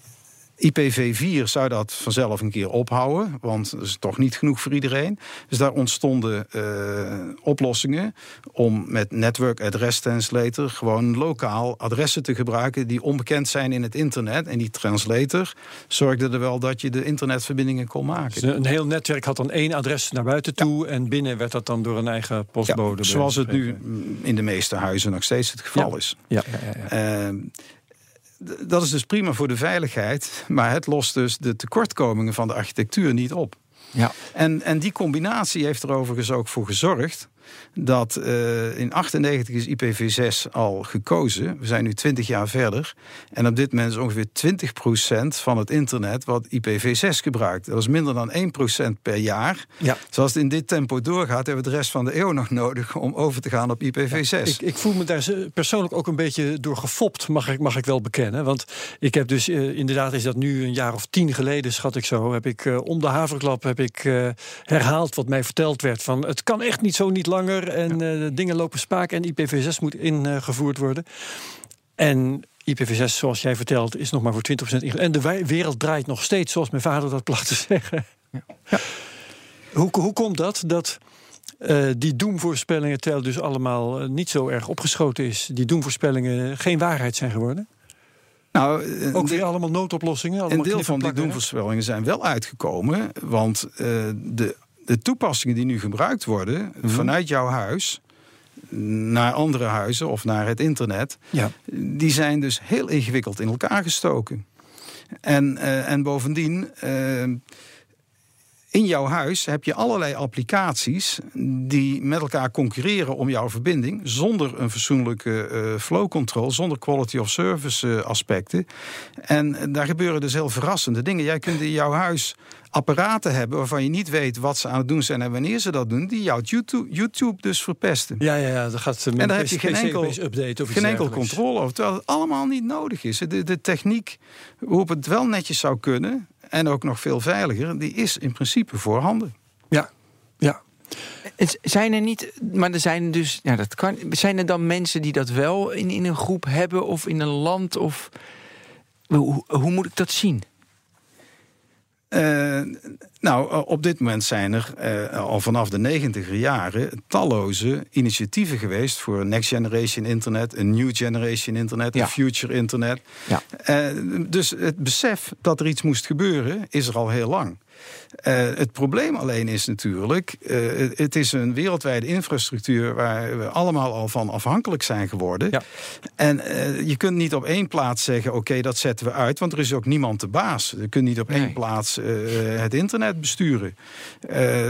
IPv4 zou dat vanzelf een keer ophouden, want dat is toch niet genoeg voor iedereen. Dus daar ontstonden eh, oplossingen om met Network Address Translator gewoon lokaal adressen te gebruiken die onbekend zijn in het internet. En die translator zorgde er wel dat je de internetverbindingen kon maken. Dus een heel netwerk had dan één adres naar buiten toe en binnen werd dat dan door een eigen postbode. bij zoals het nu in de meeste huizen nog steeds het geval Ja. is. Ja, ja, ja, ja. Ehm, dat is dus prima voor de veiligheid, maar het lost dus de tekortkomingen van de architectuur niet op. Ja. En, en die combinatie heeft er overigens ook voor gezorgd dat eh, in 98 is IPv6 al gekozen. We zijn nu 20 jaar verder. En op dit moment is ongeveer 20% van het internet wat IPv6 gebruikt. Dat is minder dan 1% per jaar. Ja. Zoals het in dit tempo doorgaat, hebben we de rest van de eeuw nog nodig om over te gaan op IPv6. Ik, ik voel me daar persoonlijk ook een beetje door gefopt, mag ik, mag ik wel bekennen. Want ik heb dus, eh, inderdaad is dat nu een jaar of tien geleden, schat ik zo... heb ik eh, om de haverklap heb ik, herhaald wat mij verteld werd. Van, het kan echt niet zo niet langer en eh, dingen lopen spaak... en IPv6 moet ingevoerd worden. En IPv6, zoals jij vertelt, is nog maar voor 20% inge- En de wereld draait nog steeds, zoals mijn vader dat placht te (laughs) zeggen. Hoe, hoe komt dat, dat eh, die doemvoorspellingen, terwijl dus allemaal eh, niet zo erg opgeschoten is, die doemvoorspellingen geen waarheid zijn geworden? nou, Ook de- weer allemaal noodoplossingen? Een allemaal deel knip en van die doemvoorspellingen zijn wel uitgekomen. Want eh, de, de toepassingen die nu gebruikt worden Mhm. vanuit jouw huis naar andere huizen of naar het internet, Ja. die zijn dus heel ingewikkeld in elkaar gestoken. En, eh, en bovendien, eh, in jouw huis heb je allerlei applicaties die met elkaar concurreren om jouw verbinding, zonder een fatsoenlijke eh, flow control, zonder quality of service aspecten. En daar gebeuren dus heel verrassende dingen. Jij kunt in jouw huis apparaten hebben waarvan je niet weet wat ze aan het doen zijn en wanneer ze dat doen, die jouw YouTube, YouTube dus verpesten. Ja, ja, ja, dat gaat met En daar heb je geen enkel, update of geen enkel controle over. Terwijl het allemaal niet nodig is. De, de techniek waarop het wel netjes zou kunnen... en ook nog veel veiliger, die is in principe voorhanden. Ja, ja. Zijn er niet, maar er zijn dus, ja, dat kan. Zijn er dan mensen die dat wel in, in een groep hebben of in een land? Of hoe, hoe moet ik dat zien? Eh, nou, eh, op dit moment zijn er eh, al vanaf de negentiger jaren talloze initiatieven geweest voor Next Generation Internet, een New Generation Internet, Ja. een Future Internet. Ja. Dus het besef dat er iets moest gebeuren is er al heel lang. Uh, het probleem alleen is natuurlijk, uh, het is een wereldwijde infrastructuur waar we allemaal al van afhankelijk zijn geworden. Ja. En uh, je kunt niet op één plaats zeggen, oké, dat zetten we uit, want er is ook niemand de baas. Je kunt niet op één plaats het internet besturen.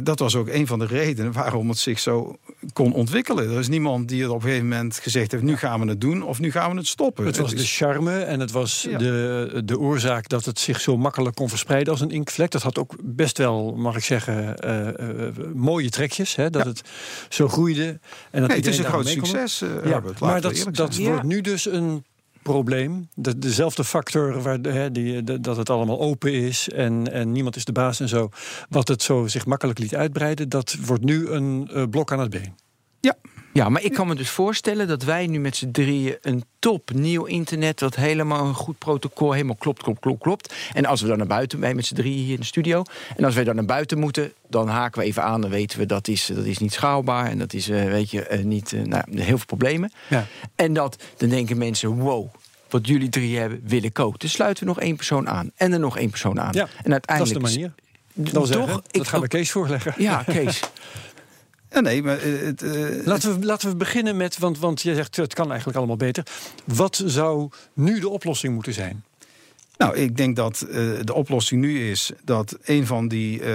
dat was ook een van de redenen waarom het zich zo kon ontwikkelen. Er is niemand die het op een gegeven moment gezegd heeft, nu gaan we het doen of nu gaan we het stoppen. Het was de charme en het was ja. de, de oorzaak dat het zich zo makkelijk kon verspreiden als een inkvlek. Dat had ook best wel, mag ik zeggen, uh, uh, mooie trekjes. Hè, dat ja. het zo groeide. En dat nee, het is een groot succes, uh, ja, Maar dat, dat wordt nu dus een probleem. De, dezelfde factor waar, hè, die, de, dat het allemaal open is en, en niemand is de baas en zo. Wat het zo zich makkelijk liet uitbreiden, dat wordt nu een uh, blok aan het been. Ja, ja, maar ik kan me dus voorstellen dat wij nu met z'n drieën een top nieuw internet, wat helemaal een goed protocol, helemaal klopt, klopt, klopt, klopt. En als we dan naar buiten, wij met z'n drieën hier in de studio, en als wij dan naar buiten moeten, dan haken we even aan, dan weten we dat is, dat is niet schaalbaar en dat is, uh, weet je, uh, niet, uh, nou, heel veel problemen. Ja. En dat, dan denken mensen, wow, wat jullie drie hebben, wil ik ook. Dus sluiten we nog één persoon aan en er nog één persoon aan. Ja, en uiteindelijk. Dat is de manier. Dat, toch, zeggen, dat gaan we Kees voorleggen. Ja, Kees. (laughs) Ja, nee, maar het, uh, laten, we, laten we beginnen met, want, want je zegt het kan eigenlijk allemaal beter. Wat zou nu de oplossing moeten zijn? Nou, ik denk dat uh, de oplossing nu is dat een van die uh,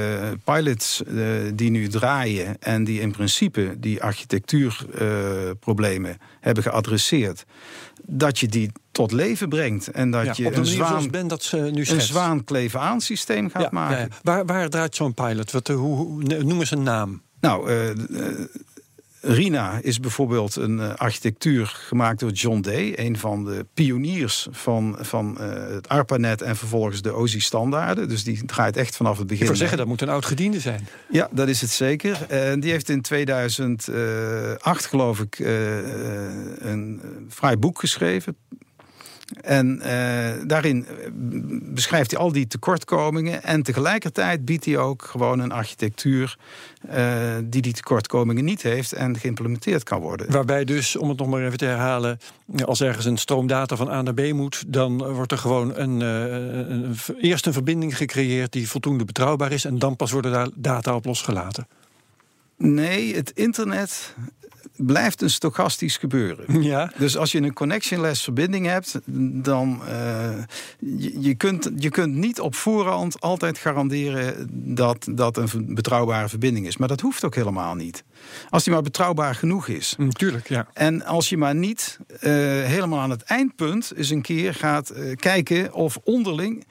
pilots die nu draaien en die in principe die architectuurproblemen hebben geadresseerd, dat je die tot leven brengt en dat ja, je een, zwaan, ben dat ze nu een zwaankleven aan systeem gaat ja, maken. Waar, waar draait zo'n pilot? Wat, hoe, hoe, noem eens een naam. Nou, uh, Rina is bijvoorbeeld een uh, architectuur gemaakt door John Day, een van de pioniers van, van uh, het ARPANET en vervolgens de OSI-standaarden. Dus die draait echt vanaf het begin. Ik wil zeggen, dat moet een oud gediende zijn. Ja, dat is het zeker. En die heeft in 2008, geloof ik, een fraai boek geschreven. En uh, daarin beschrijft hij al die tekortkomingen. En tegelijkertijd biedt hij ook gewoon een architectuur uh, die die tekortkomingen niet heeft en geïmplementeerd kan worden. Waarbij dus, om het nog maar even te herhalen, als ergens een stroomdata van A naar B moet, dan wordt er gewoon een, uh, een, eerst een verbinding gecreëerd die voldoende betrouwbaar is. En dan pas worden daar data op losgelaten. Nee, het internet blijft een stochastisch gebeuren. (laughs) Ja. Dus als je een connectionless verbinding hebt, dan uh, je, je, kunt, je kunt niet op voorhand altijd garanderen dat dat een betrouwbare verbinding is. Maar dat hoeft ook helemaal niet. Als die maar betrouwbaar genoeg is. Natuurlijk, ja. En als je maar niet uh, helemaal aan het eindpunt eens een keer gaat uh, kijken of onderling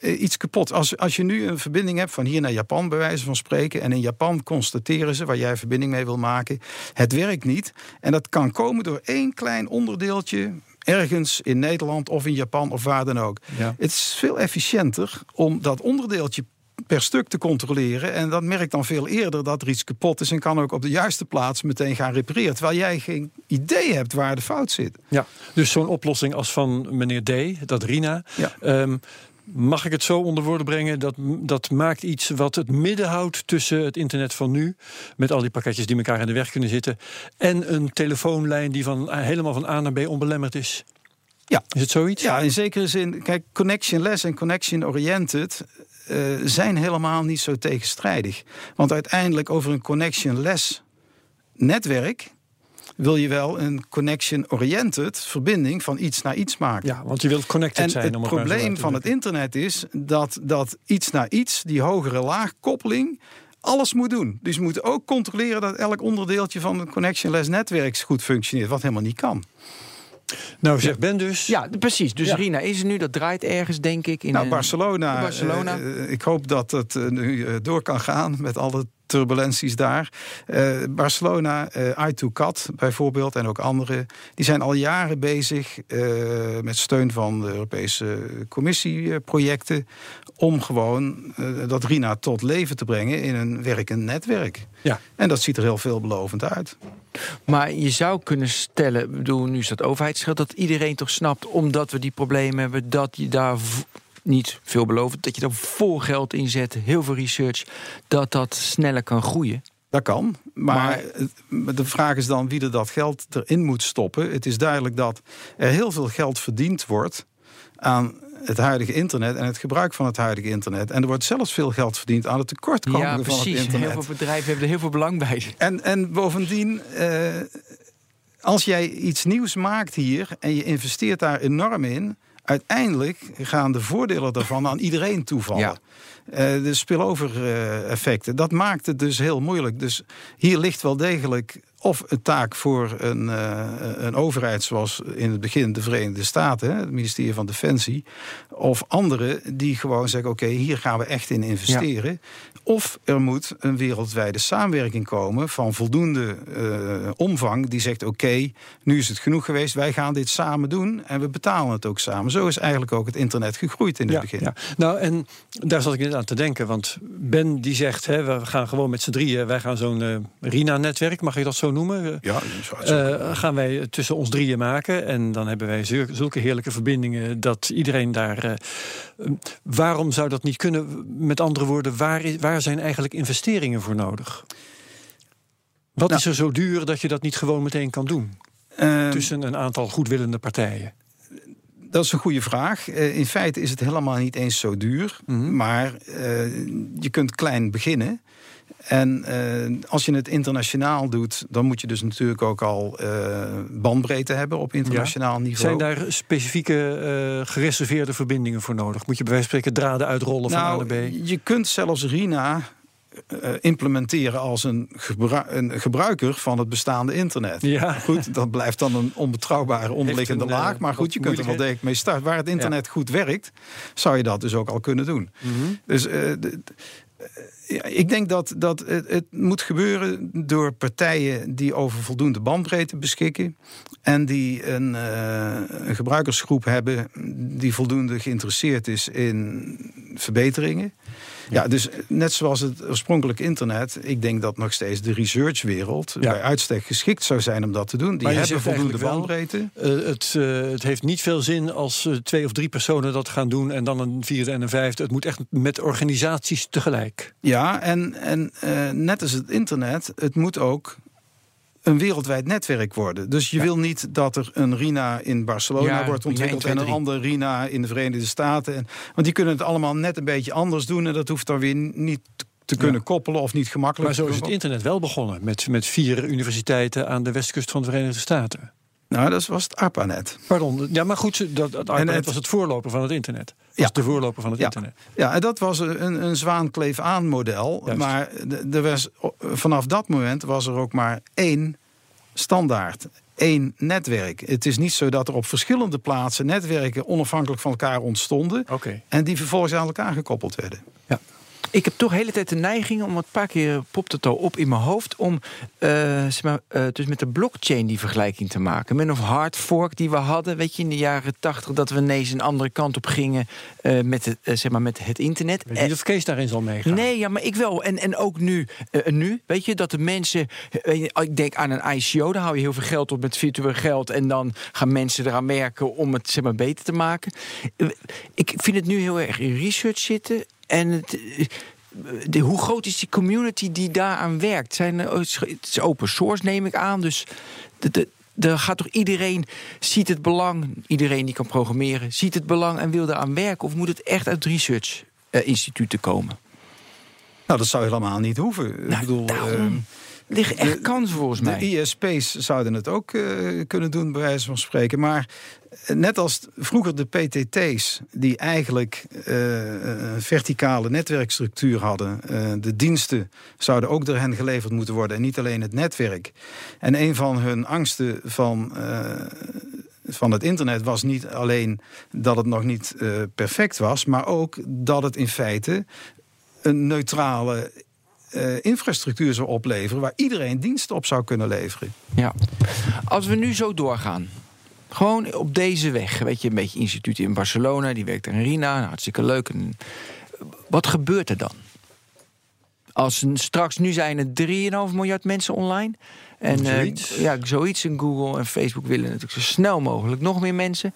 iets kapot. Als, als je nu een verbinding hebt van hier naar Japan, bij wijze van spreken. En in Japan constateren ze waar jij verbinding mee wil maken. Het werkt niet. En dat kan komen door één klein onderdeeltje. Ergens in Nederland of in Japan of waar dan ook. Ja. Het is veel efficiënter om dat onderdeeltje per stuk te controleren. En dat merkt dan veel eerder dat er iets kapot is. En kan ook op de juiste plaats meteen gaan repareren. Terwijl jij geen idee hebt waar de fout zit. Ja, dus zo'n oplossing als van meneer D, dat Rina. Ja. Um, mag ik het zo onder woorden brengen? Dat, dat maakt iets wat het midden houdt tussen het internet van nu, met al die pakketjes die elkaar in de weg kunnen zitten, en een telefoonlijn die van, helemaal van A naar B onbelemmerd is. Ja. Is het zoiets? Ja, in zekere zin. Kijk, connectionless en connection-oriented uh, zijn helemaal niet zo tegenstrijdig. Want uiteindelijk over een connectionless netwerk wil je wel een connection-oriented verbinding van iets naar iets maken. Ja, want je wilt connected en zijn. Het probleem van het internet is dat, dat iets naar iets, die hogere laagkoppeling, alles moet doen. Dus we moeten ook controleren dat elk onderdeeltje van een connectionless netwerk goed functioneert, wat helemaal niet kan. Nou, zegt Ben dus. Ja, precies. Dus ja. Rina is er nu, dat draait ergens, denk ik. In nou, Barcelona. Barcelona. Uh, ik hoop dat het uh, nu door kan gaan met alle turbulenties daar. Uh, Barcelona, uh, i2CAT bijvoorbeeld en ook andere, die zijn al jaren bezig uh, met steun van de Europese Commissie projecten om gewoon dat RINA tot leven te brengen in een werkend netwerk. Ja. En dat ziet er heel veelbelovend uit. Maar je zou kunnen stellen, bedoel, nu is dat overheidsgeld, dat iedereen toch snapt, omdat we die problemen hebben, dat je daar niet veelbelovend, dat je daar vol geld in zet, heel veel research, dat dat sneller kan groeien? Dat kan, maar, maar, de vraag is dan wie er dat geld erin moet stoppen. Het is duidelijk dat er heel veel geld verdiend wordt aan het huidige internet en het gebruik van het huidige internet. En er wordt zelfs veel geld verdiend aan het tekortkomen Ja, van het precies. internet. Heel veel bedrijven hebben er heel veel belang bij. En, en bovendien, eh, als jij iets nieuws maakt hier en je investeert daar enorm in, uiteindelijk gaan de voordelen daarvan aan iedereen toevallen. Ja. Eh, de spillover-effecten. Dat maakt het dus heel moeilijk. Dus hier ligt wel degelijk of een taak voor een, eh, een overheid zoals in het begin de Verenigde Staten, hè, het ministerie van Defensie, of anderen die gewoon zeggen: oké, hier gaan we echt in investeren. Of er moet een wereldwijde samenwerking komen van voldoende eh, omvang die zegt: oké, nu is het genoeg geweest, wij gaan dit samen doen en we betalen het ook samen. Zo is eigenlijk ook het internet gegroeid in het Ja, begin. ja. Nou, en daar zat ik net aan te denken. Want Ben die zegt, hè, we gaan gewoon met z'n drieën... wij gaan zo'n eh, RINA-netwerk, mag ik dat zo noemen? Ja, Eh, gaan wij tussen ons drieën maken. En dan hebben wij zulke heerlijke verbindingen dat iedereen daar. Eh, eh, waarom zou dat niet kunnen? Met andere woorden, waar, is, waar zijn eigenlijk investeringen voor nodig? Wat Nou. is er zo duur dat je dat niet gewoon meteen kan doen? Ehm, Tussen een aantal goedwillende partijen. Dat is een goede vraag. Eh, in feite is het helemaal niet eens zo duur. Mhm. Maar eh, je kunt klein beginnen. En eh, als je het internationaal doet, dan moet je dus natuurlijk ook al eh, bandbreedte hebben op internationaal niveau. Zijn daar specifieke eh, gereserveerde verbindingen voor nodig? Moet je bij wijze van spreken draden uitrollen van A nou, naar B? je kunt zelfs RINA implementeren als een, gebru- een gebruiker van het bestaande internet. Ja. Goed, dat blijft dan een onbetrouwbare onderliggende een, laag. Maar goed, je kunt er wel degelijk mee starten. Waar het internet goed werkt, zou je dat dus ook al kunnen doen. Mhm. Dus ik denk dat, dat het, het moet gebeuren door partijen die over voldoende bandbreedte beschikken. En die een, eh, een gebruikersgroep hebben die voldoende geïnteresseerd is in verbeteringen. Ja, dus net zoals het oorspronkelijke internet, ik denk dat nog steeds de researchwereld Ja. bij uitstek geschikt zou zijn om dat te doen. Die Maar je hebben voldoende bandbreedte. Eh, het, eh, het heeft niet veel zin als eh, twee of drie personen dat gaan doen en dan een vierde en een vijfde. Het moet echt met organisaties tegelijk. Ja, en, en eh, net als het internet, het moet ook een wereldwijd netwerk worden. Dus je wil niet dat er een RINA in Barcelona Ja, wordt ontwikkeld 1, 2, en een 3. ander RINA in de Verenigde Staten. En, want die kunnen het allemaal net een beetje anders doen en dat hoeft dan weer niet te kunnen koppelen of niet gemakkelijk. Maar zo is het internet wel begonnen met, met vier universiteiten aan de westkust van de Verenigde Staten. Nou, dat was het ARPANET. Pardon, ja, maar goed, dat, het- was het voorloper van het internet. Was Ja. de voorloper van het Ja. internet. Ja, en dat was een, een zwaankleef-aan model. Juist. Maar er was, vanaf dat moment was er ook maar één standaard. één netwerk. Het is niet zo dat er op verschillende plaatsen netwerken onafhankelijk van elkaar ontstonden. En die vervolgens aan elkaar gekoppeld werden. Ik heb toch de hele tijd de neiging om een paar keer popt het al op in mijn hoofd om eh, zeg maar, eh, dus met de blockchain die vergelijking te maken. Met een hard fork die we hadden, weet je, in de jaren tachtig, dat we ineens een andere kant op gingen eh, met, het, zeg maar, met het internet. Weet niet of Kees daarin zal meegaan. Nee, ja, maar ik wel. En, en ook nu, nu, weet je, dat de mensen... ik denk aan een ICO, daar hou je heel veel geld op met virtueel geld... en dan gaan mensen eraan werken om het zeg maar, beter te maken. Ik vind het nu heel erg in research zitten. En het, eh, de, hoe groot is die community die daaraan werkt? Zijn, er- het is open source, neem ik aan, dus... De, de, er gaat toch iedereen ziet het belang, iedereen die kan programmeren, ziet het belang en wil eraan werken? Of moet het echt uit research eh, instituten komen? Nou, dat zou helemaal niet hoeven. ik Nou, bedoel, daarom. Liggen echt de- kansen volgens De mij. ISP's zouden het ook eh, kunnen doen, bij wijze van spreken. Maar eh, net als vroeger de PTT's, die eigenlijk eh, een verticale netwerkstructuur hadden. de diensten zouden ook door hen geleverd moeten worden en niet alleen het netwerk. En een van hun angsten van. van het internet was niet alleen dat het nog niet perfect was, maar ook dat het in feite een neutrale eh, infrastructuur zou opleveren waar iedereen diensten op zou kunnen leveren. Ja. Als we nu zo doorgaan. Gewoon op deze weg. Weet je, een beetje instituut in Barcelona. Die werkt in Rina. Nou, hartstikke leuk. En wat gebeurt er dan? Als een, straks, nu zijn er 3,5 miljard mensen online. En eh, Zoiets. ja, zoiets. En Google en Facebook willen natuurlijk zo snel mogelijk nog meer mensen.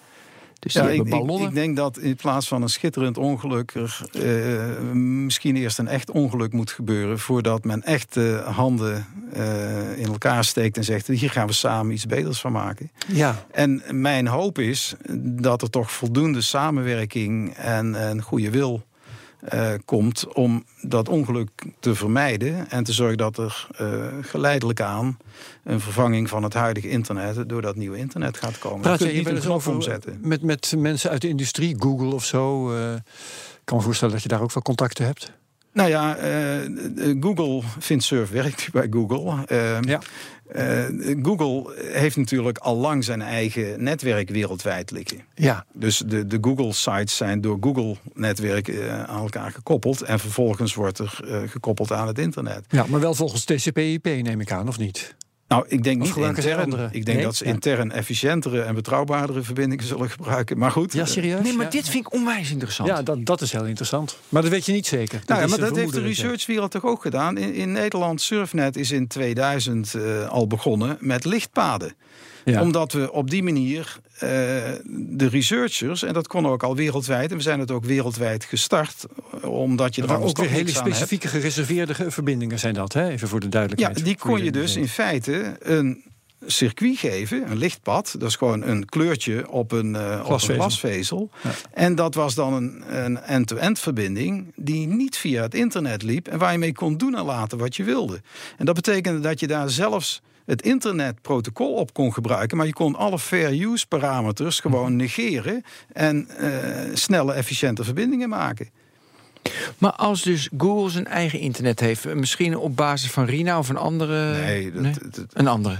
Dus die Ja, hebben ik, ik denk dat in plaats van een schitterend ongeluk er eh, misschien eerst een echt ongeluk moet gebeuren voordat men echt de handen eh, in elkaar steekt en zegt hier gaan we samen iets beters van maken. Ja, En mijn hoop is dat er toch voldoende samenwerking en een goede wil eh, komt om dat ongeluk te vermijden en te zorgen dat er eh, geleidelijk aan een vervanging van het huidige internet door dat nieuwe internet gaat komen. praat Je hier over omzetten. met, met mensen uit de industrie, Google of zo? eh, ik kan me voorstellen dat je daar ook wel contacten hebt. Nou ja, eh, eh, Google, Finsurf werkt (laughs) bij Google. Ja. Eh, Google heeft natuurlijk al lang zijn eigen netwerk wereldwijd liggen. Ja, Dus de, de Google-sites zijn door Google-netwerk eh, aan elkaar gekoppeld. En vervolgens wordt er eh, gekoppeld aan het internet. ja, maar wel volgens TCP/IP neem ik aan, of niet? Nou, ik denk niet intern. andere? Ik denk Nee? dat ze intern efficiëntere en betrouwbaardere verbindingen zullen gebruiken. Maar goed. Ja, serieus? Nee, maar Ja. dit vind ik onwijs interessant. Ja, dat, dat is heel interessant. Maar dat weet je niet zeker. Nou ja, is maar dat heeft de dat researchwereld toch ook gedaan. In, in Nederland, Surfnet is in 2000 eh, al begonnen met lichtpaden. Ja. Omdat we op die manier eh, de researchers, en dat kon ook al wereldwijd, en we zijn het ook wereldwijd gestart, omdat je anders ook weer hele specifieke gereserveerde ge- verbindingen zijn dat, hè? even voor de Ja, duidelijkheid. die Voor kon je dus die in feite een circuit geven, een lichtpad. Dat is gewoon een kleurtje op een, op een Glasvezel. Ja. En dat was dan een een end-to-end verbinding die niet via het internet liep en waar je mee kon doen en laten wat je wilde. En dat betekende dat je daar zelfs het internetprotocol op kon gebruiken, maar je kon alle fair use parameters gewoon negeren en eh, snelle, efficiënte verbindingen maken. Maar als dus Google zijn eigen internet heeft, eh, misschien op basis van Rina of een andere. Nee, dat, dat- een andere.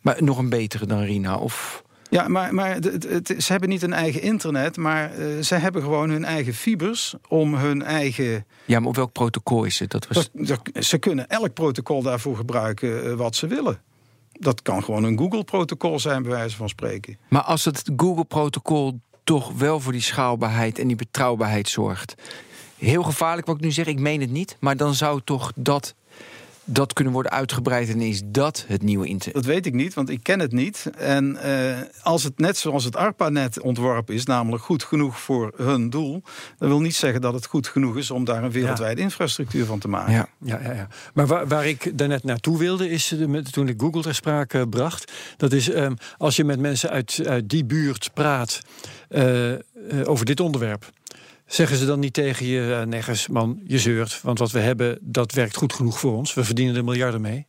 Maar nog een betere dan Rina. Of. Ja, maar, maar het, ze hebben niet een eigen internet, maar eh, ze hebben gewoon hun eigen fibers om hun eigen. Ja, maar op welk protocol is het? Dat was. dat- ze kunnen elk protocol daarvoor gebruiken wat ze willen. Dat kan gewoon een Google-protocol zijn, bij wijze van spreken. Maar als het Google-protocol toch wel voor die schaalbaarheid en die betrouwbaarheid zorgt. Heel gevaarlijk wat ik nu zeg, ik meen het niet. Maar dan zou toch dat, dat kunnen worden uitgebreid en is dat het nieuwe internet. Dat weet ik niet, want ik ken het niet. En eh, als het net zoals het ARPANET ontworpen is, namelijk goed genoeg voor hun doel, dat wil niet zeggen dat het goed genoeg is om daar een wereldwijde infrastructuur van te maken. Ja. Ja, ja, ja. Maar waar, waar ik daarnet naartoe wilde, is eh, toen ik Google ter sprake bracht. Dat is ehm, als je met mensen uit, uit die buurt praat eh, over dit onderwerp. Zeggen ze dan niet tegen je, eh, neggers, man, je zeurt. Want wat we hebben, dat werkt goed genoeg voor ons. We verdienen er miljarden mee.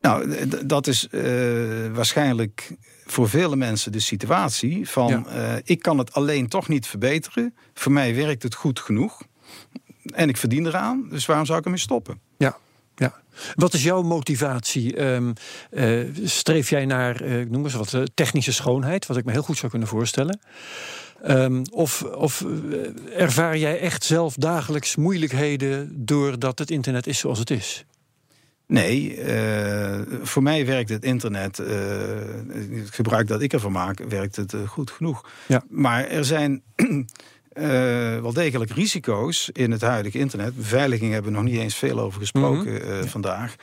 Nou, dat is eh, waarschijnlijk voor vele mensen de situatie van Ja. eh, ik kan het alleen toch niet verbeteren. Voor mij werkt het goed genoeg. En ik verdien eraan, dus waarom zou ik ermee stoppen? Ja. Ja. Wat is jouw motivatie? Eh, streef jij naar, ik noem eens wat, technische schoonheid, wat ik me heel goed zou kunnen voorstellen? Ehm, of of eh, ervaar jij echt zelf dagelijks moeilijkheden doordat het internet is zoals het is? Nee, eh, voor mij werkt het internet, eh, het gebruik dat ik ervan maak, werkt het goed genoeg. Ja. Maar er zijn (clears throat) wel degelijk risico's in het huidige internet. Beveiliging hebben we nog niet eens veel over gesproken Mhm. vandaag.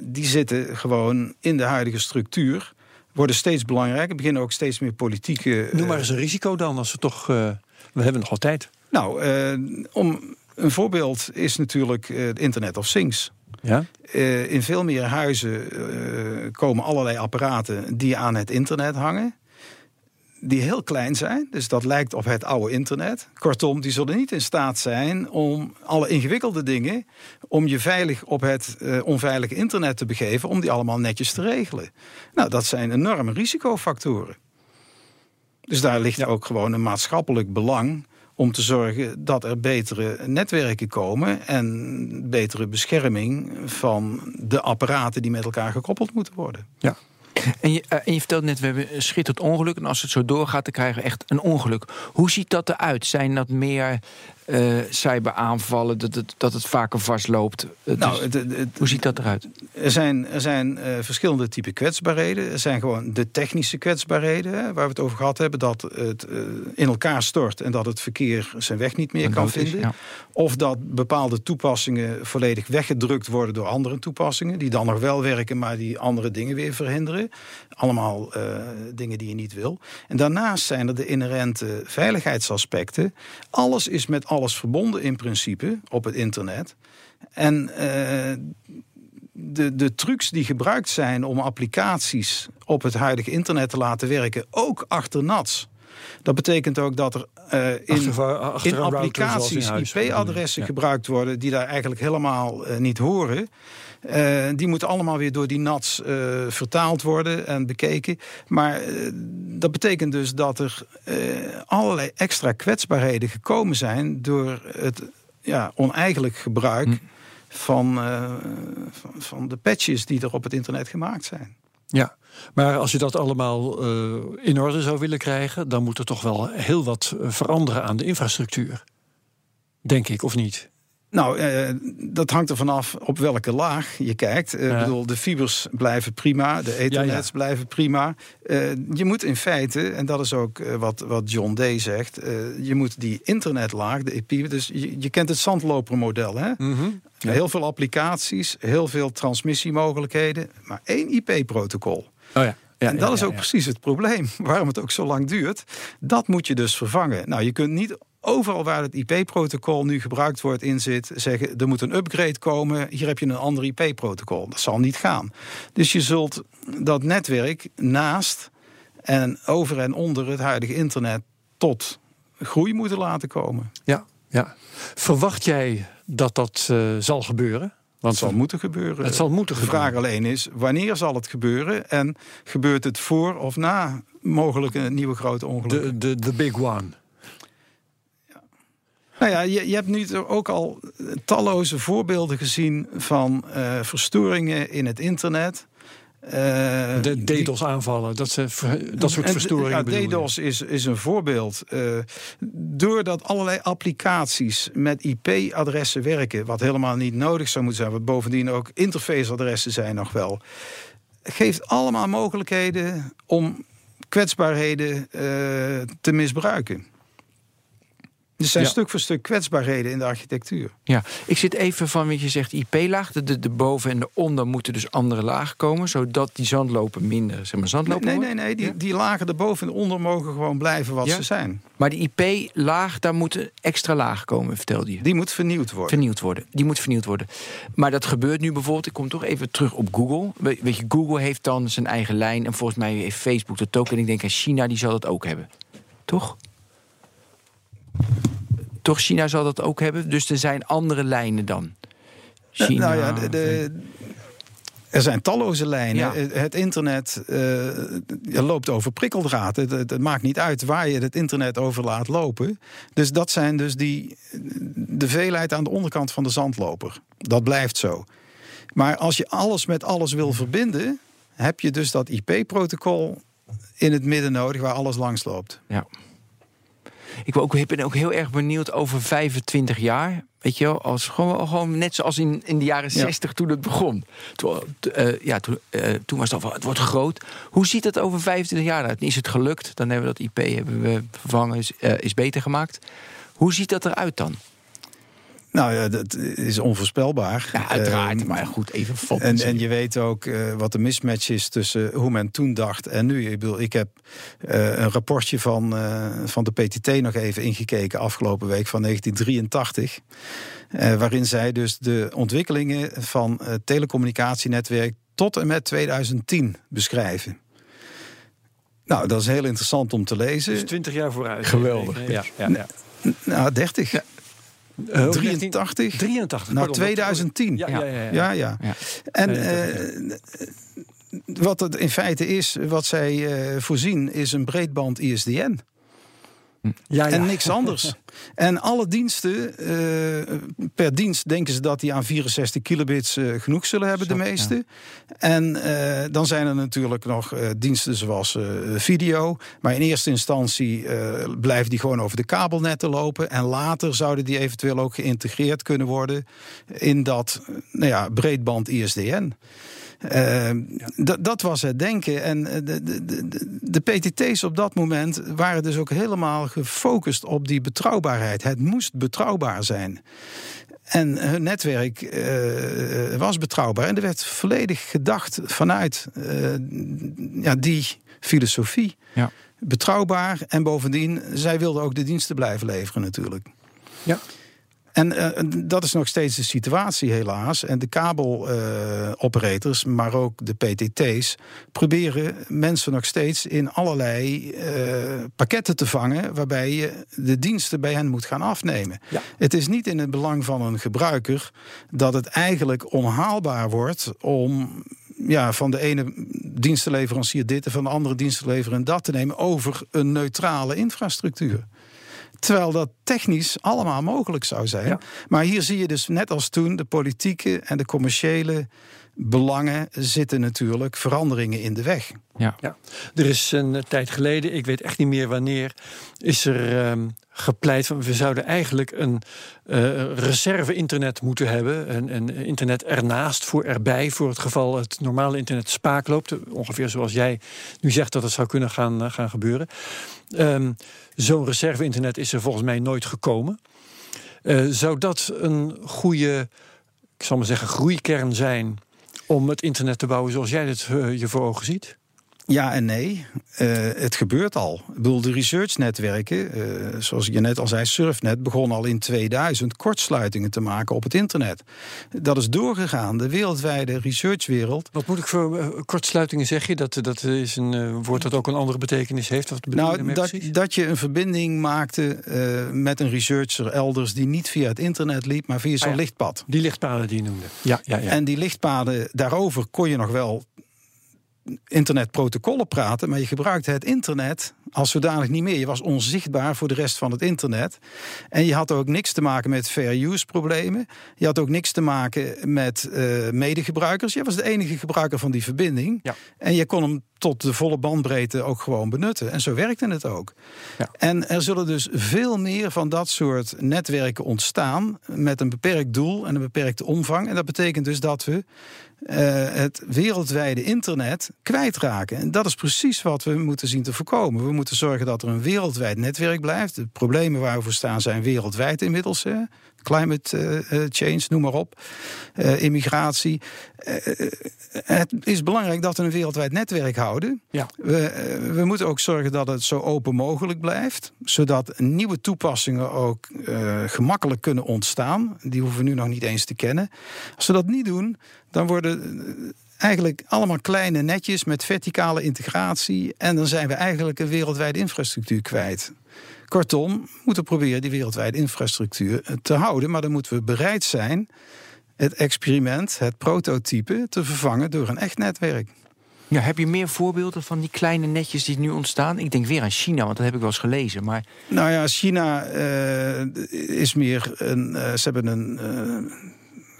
Die zitten gewoon in de huidige structuur, worden steeds belangrijker, beginnen ook steeds meer politieke. Noem eh, maar eens een risico dan, als we toch. eh, we hebben nog wel tijd. nou, eh, om, een voorbeeld is natuurlijk het Internet of Things. Ja? In veel meer huizen komen allerlei apparaten die aan het internet hangen. Die heel klein zijn, dus dat lijkt op het oude internet. Kortom, die zullen niet in staat zijn om alle ingewikkelde dingen, om je veilig op het eh, onveilige internet te begeven, om die allemaal netjes te regelen. Nou, dat zijn enorme risicofactoren. Dus daar ligt ook gewoon een maatschappelijk belang om te zorgen dat er betere netwerken komen en betere bescherming van de apparaten die met elkaar gekoppeld moeten worden. Ja. En je, eh, en je vertelt net, we hebben een schitterend ongeluk. En als het zo doorgaat, dan krijgen we echt een ongeluk. Hoe ziet dat eruit? Zijn dat meer eh, cyberaanvallen, dat het, dat het vaker vastloopt. Nou, het- hoe ziet dat eruit? Er zijn, er zijn eh, verschillende typen kwetsbaarheden. Er zijn gewoon de technische kwetsbaarheden, hè, waar we het over gehad hebben, dat het eh, in elkaar stort en dat het verkeer zijn weg niet meer En kan is, vinden. ja. Of dat bepaalde toepassingen volledig weggedrukt worden door andere toepassingen, die dan nog wel werken, maar die andere dingen weer verhinderen. Allemaal dingen die je niet wil. En daarnaast zijn er de inherente veiligheidsaspecten. Alles is met alles verbonden in principe op het internet. En eh, de, de trucs die gebruikt zijn om applicaties op het huidige internet te laten werken, ook achter NATS. Dat betekent ook dat er eh, in, Achter- achter in applicaties. IP-adressen Ja. gebruikt worden die daar eigenlijk helemaal eh, niet horen. Eh, die moeten allemaal weer door die NATS eh, vertaald worden en bekeken. Maar eh, dat betekent dus dat er allerlei extra kwetsbaarheden gekomen zijn door het ja, oneigenlijk gebruik Hm. van, van, de patches die er op het internet gemaakt zijn. Ja, maar als je dat allemaal in orde zou willen krijgen, dan moet er toch wel heel wat veranderen aan de infrastructuur. Denk ik, of niet? Nou, eh, dat hangt er vanaf op welke laag je kijkt. Ik Ja. bedoel, de fibers blijven prima, de ethernets blijven prima. Eh, je moet in feite, en dat is ook wat, wat John Day zegt... je moet die internetlaag, de IP... Dus je, je kent het zandlopermodel, hè? Heel veel applicaties, heel veel transmissiemogelijkheden... maar één IP-protocol. Oh ja. ja en dat ja, is ook precies het probleem, (laughs) waarom het ook zo lang duurt. Dat moet je dus vervangen. Nou, je kunt niet overal waar het IP-protocol nu gebruikt wordt in zit... zeggen, er moet een upgrade komen, hier heb je een ander IP-protocol. Dat zal niet gaan. Dus je zult dat netwerk naast en over en onder het huidige internet... tot groei moeten laten komen. Ja, ja. Verwacht jij dat dat eh, zal gebeuren? Want Het zal moeten gebeuren. Het zal moeten De gebeuren. vraag alleen is, wanneer zal het gebeuren? En gebeurt het voor of na mogelijke nieuwe grote ongelukken? de, de, de big one. Nou ja, je, je hebt nu ook al talloze voorbeelden gezien van eh, verstoringen in het internet. Eh, De DDoS aanvallen, dat, ze, dat soort en, verstoringen Ja? DDoS is, is een voorbeeld. Eh, doordat allerlei applicaties met IP-adressen werken, wat helemaal niet nodig zou moeten zijn, wat bovendien ook interfaceadressen zijn nog wel, geeft allemaal mogelijkheden om kwetsbaarheden eh, te misbruiken. Er zijn Ja. stuk voor stuk kwetsbaarheden in de architectuur. Ja, ik zit even van wat je zegt IP-laag. De, de, de boven en de onder moeten dus andere lagen komen, zodat die zandlopen minder, zeg maar, Nee, zandlopen nee, nee, wordt. nee die, Ja? die lagen erboven en onder mogen gewoon blijven wat Ja? ze zijn. Maar die IP-laag, daar moeten extra lagen komen, vertelde je. Die moet vernieuwd worden. Vernieuwd worden. Die moet vernieuwd worden. Maar dat gebeurt nu bijvoorbeeld. Ik kom toch even terug op Google. We- Weet je, Google heeft dan zijn eigen lijn. En volgens mij heeft Facebook dat ook. En ik denk, en China die zal dat ook hebben. Toch? Toch, China zal dat ook hebben. Dus er zijn andere lijnen dan. China. Nou ja, de, de- er zijn talloze lijnen. Ja. Het- internet eh, je loopt over prikkeldraad. Het, het, het maakt niet uit waar je het internet over laat lopen. Dus dat zijn dus die, de veelheid aan de onderkant van de zandloper. Dat blijft zo. Maar als je alles met alles wil verbinden, heb je dus dat IP-protocol in het midden nodig waar alles langs loopt. Ja. Ik ben ook, ik ben ook heel erg benieuwd over 25 jaar. Weet je wel, als, gewoon, gewoon net zoals in, in de jaren Ja. 60 toen het begon. Toen, eh, ja, toen, eh, toen was het al van, het wordt groot. Hoe ziet het over 25 jaar uit? Is het gelukt? Dan hebben we dat IP hebben we vervangen, is, eh, is beter gemaakt. Hoe ziet dat eruit dan? Nou ja, dat is onvoorspelbaar. Ja, uiteraard. Eh, maar goed, even En, fantasie. en je weet ook eh, wat de mismatch is tussen hoe men toen dacht en nu. Ik bedoel, ik heb eh, een rapportje van, eh, van de PTT nog even ingekeken afgelopen week van 1983. eh, waarin zij dus de ontwikkelingen van het telecommunicatienetwerk tot en met 2010 beschrijven. Nou, dat is heel interessant om te lezen. Dus 20 jaar vooruit. Geweldig. Ja, ja, ja. Nou, 30. Eh, 83. 83. Nou, pardon. 2010. Ja, ja, ja. ja. Ja, ja. Ja. En eh, wat het in feite is, wat zij eh, voorzien, is een breedband ISDN. Ja, ja. En niks anders. (laughs) en alle diensten, eh, per dienst denken ze dat die aan 64 kilobits eh, genoeg zullen hebben, de ja. meeste. En eh, dan zijn er natuurlijk nog diensten zoals video. Maar in eerste instantie blijven die gewoon over de kabelnetten lopen. En later zouden die eventueel ook geïntegreerd kunnen worden in dat nou ja, breedband ISDN. Eh, d- Dat was het denken. En de, de, de, de PTT's op dat moment waren dus ook helemaal gefocust op die betrouwbaarheid. Het moest betrouwbaar zijn. En hun netwerk eh, was betrouwbaar. En er werd volledig gedacht vanuit eh, ja, die filosofie. Ja. Betrouwbaar en bovendien, zij wilden ook de diensten blijven leveren natuurlijk. Ja. En eh, dat is nog steeds de situatie helaas. En de kabeloperators, maar ook de PTT's, proberen mensen nog steeds in allerlei eh, pakketten te vangen, waarbij je de diensten bij hen moet gaan afnemen. Ja. Het is niet in het belang van een gebruiker dat het eigenlijk onhaalbaar wordt om ja, van de ene dienstenleverancier dit en van de andere dienstenleverancier dat te nemen over een neutrale infrastructuur. Terwijl dat technisch allemaal mogelijk zou zijn. Ja. Maar hier zie je dus net als toen de politieke en de commerciële belangen zitten natuurlijk veranderingen in de weg. Ja. Ja, er is een tijd geleden, ik weet echt niet meer wanneer, is er ehm, gepleit van we zouden eigenlijk een eh, reserve-internet moeten hebben. Een, een internet ernaast voor erbij, voor het geval het normale internet spaak loopt. Ongeveer zoals jij nu zegt dat het zou kunnen gaan, eh, gaan gebeuren. Ehm, Zo'n reserve-internet is er volgens mij nooit gekomen. Eh, zou dat een goede, ik zal maar zeggen, groeikern zijn om het internet te bouwen zoals jij het eh, je voor ogen ziet? Ja en nee. Eh, het gebeurt al. Ik bedoel, de researchnetwerken, eh, zoals je net al zei, Surfnet begon al in 2000 kortsluitingen te maken op het internet. Dat is doorgegaan. De wereldwijde researchwereld Wat moet ik voor eh, kortsluitingen zeg je? Dat, dat is een woord dat ook een andere betekenis heeft. Wat Nou, dat, dat je een verbinding maakte met een researcher elders die niet via het internet liep, maar via zo'n Ah ja. lichtpad. Die lichtpaden die je noemde. Ja, ja, ja. En die lichtpaden, daarover kon je nog wel internetprotocollen praten, maar je gebruikte het internet als zodanig niet meer. Je was onzichtbaar voor de rest van het internet. En je had ook niks te maken met fair use problemen. Je had ook niks te maken met eh, medegebruikers. Je was de enige gebruiker van die verbinding. Ja. En je kon hem tot de volle bandbreedte ook gewoon benutten. En zo werkte het ook. Ja. En er zullen dus veel meer van dat soort netwerken ontstaan met een beperkt doel en een beperkte omvang. En dat betekent dus dat we eh, het wereldwijde internet kwijtraken. En dat is precies wat we moeten zien te voorkomen. We moeten zorgen dat er een wereldwijd netwerk blijft. De problemen waar we voor staan zijn wereldwijd inmiddels. Hè. Climate eh, eh, change, noem maar op. Eh, immigratie. Het is belangrijk dat we een wereldwijd netwerk houden. Ja. We, we moeten ook zorgen dat het zo open mogelijk blijft. Zodat nieuwe toepassingen ook gemakkelijk kunnen ontstaan. Die hoeven we nu nog niet eens te kennen. Als we dat niet doen, dan worden eigenlijk allemaal kleine netjes met verticale integratie. En dan zijn we eigenlijk een wereldwijde infrastructuur kwijt. Kortom, we moeten proberen die wereldwijde infrastructuur eh, te houden. Maar dan moeten we bereid zijn het experiment, het prototype, te vervangen door een echt netwerk. Ja, heb je meer voorbeelden van die kleine netjes die nu ontstaan? Ik denk weer aan China, want dat heb ik wel eens gelezen. Maar Nou ja, China eh, is meer een. eh, ze hebben een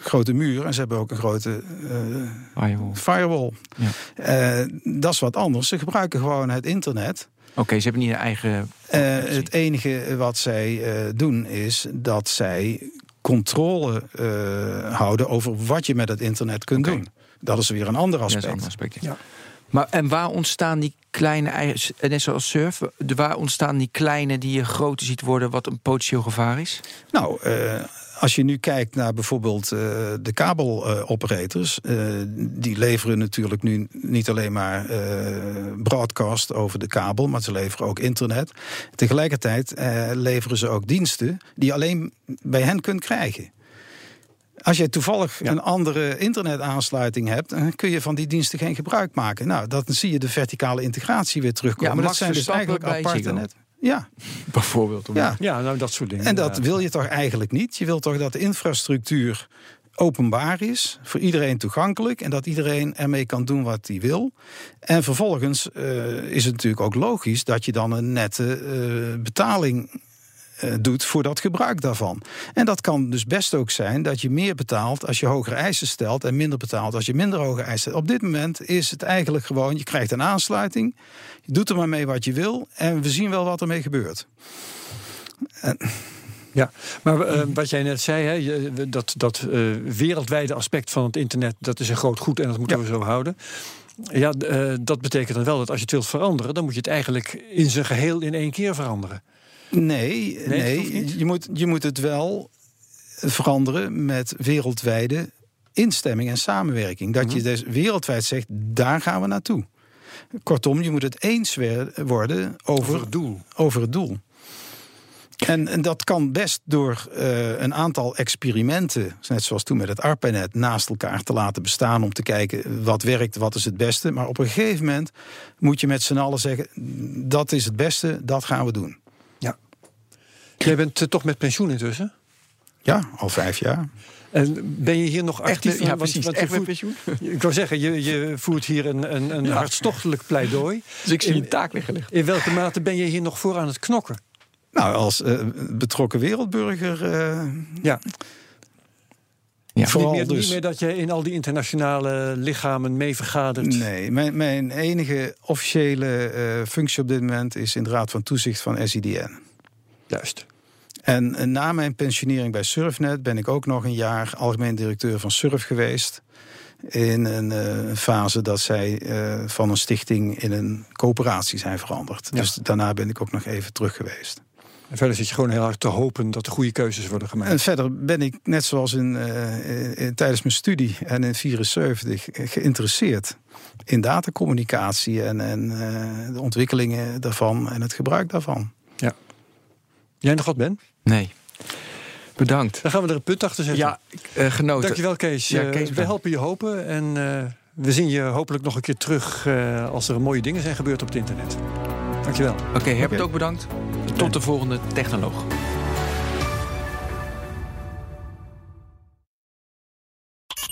grote muur en ze hebben ook een grote eh, joh. firewall. Ja. Eh, dat is wat anders. Ze gebruiken gewoon het internet. Oké, ze hebben niet een eigen. Eh, het enige wat zij eh, doen is dat zij controle eh, houden over wat je met het internet kunt doen. Dat is weer een ander Ja, aspect. een ander aspect. ja. Ja. Maar en waar ontstaan die kleine eigen, net zoals surf, de- waar ontstaan die kleine die je groter ziet worden, wat een potentieel gevaar is? Nou, eh, als je nu kijkt naar bijvoorbeeld eh, de kabeloperators, eh, die leveren natuurlijk nu niet alleen maar eh, broadcast over de kabel, maar ze leveren ook internet. Tegelijkertijd leveren ze ook diensten die je alleen bij hen kunt krijgen. Als je toevallig een andere internetaansluiting hebt, dan kun je van die diensten geen gebruik maken. Nou, dan zie je de verticale integratie weer terugkomen. Ja, maar dat zijn dus eigenlijk aparte net. Ja, (laughs) Bijvoorbeeld. Om ja. Ja, nou dat soort dingen. En dat wil je toch eigenlijk niet? Je wilt toch dat de infrastructuur openbaar is, voor iedereen toegankelijk en dat iedereen ermee kan doen wat hij wil. En vervolgens uh, is het natuurlijk ook logisch dat je dan een nette uh, betaling uh, doet voor dat gebruik daarvan. En dat kan dus best ook zijn dat je meer betaalt als je hogere eisen stelt en minder betaalt als je minder hoge eisen stelt. Op dit moment is het eigenlijk gewoon: je krijgt een aansluiting, je doet er maar mee wat je wil en we zien wel wat ermee gebeurt. En, ja, maar uh, wat jij net zei, hè, dat, dat uh, wereldwijde aspect van het internet, dat is een groot goed en dat moeten ja. we zo houden. Ja, uh, dat betekent dan wel dat als je het wilt veranderen, dan moet je het eigenlijk in zijn geheel in één keer veranderen. Nee, nee, nee je, moet, je moet het wel veranderen met wereldwijde instemming en samenwerking. Dat mm -hmm. je dus wereldwijd zegt, daar gaan we naartoe. Kortom, je moet het eens worden over, over het doel. Over het doel. En, en, dat kan best door uh, een aantal experimenten, net zoals toen met het ARPANET, naast elkaar te laten bestaan om te kijken wat werkt, wat is het beste. Maar op een gegeven moment moet je met z'n allen zeggen: dat is het beste, dat gaan we doen. Jij bent uh, toch met pensioen intussen? Ja, al vijf jaar. En ben je hier nog actief? Echt, ja, precies. Want, echt pensioen? (laughs) Ik wou zeggen, je, je voert hier een, een, een ja. hartstochtelijk pleidooi. Dus ik zie een taak weggelegd. In welke mate ben je hier nog voor aan het knokken? Nou, als uh, betrokken wereldburger. Uh, ja. Ja. Vooral niet, meer, dus. niet meer dat je in al die internationale lichamen mee vergadert. Nee, mijn, mijn enige officiële uh, functie op dit moment is in de Raad van Toezicht van SIDN. Juist. En, en na mijn pensionering bij Surfnet ben ik ook nog een jaar algemeen directeur van Surf geweest. In een uh, fase dat zij uh, van een stichting in een coöperatie zijn veranderd. Ja. Dus daarna ben ik ook nog even terug geweest. En verder zit je gewoon heel hard te hopen dat er goede keuzes worden gemaakt. En verder ben ik, net zoals in, uh, in, tijdens mijn studie en in 74, geïnteresseerd in datacommunicatie en, en de ontwikkelingen daarvan en het gebruik daarvan. Ja. Jij nog wat, Ben? Nee. Bedankt. Dan gaan we er een punt achter zetten. Ja, uh, genoten. Dankjewel, Kees. Ja, Kees we helpen je hopen en we zien je hopelijk nog een keer terug als er mooie dingen zijn gebeurd op het internet. Dankjewel. Oké, okay, Herbert okay. ook bedankt. Tot de volgende technoloog.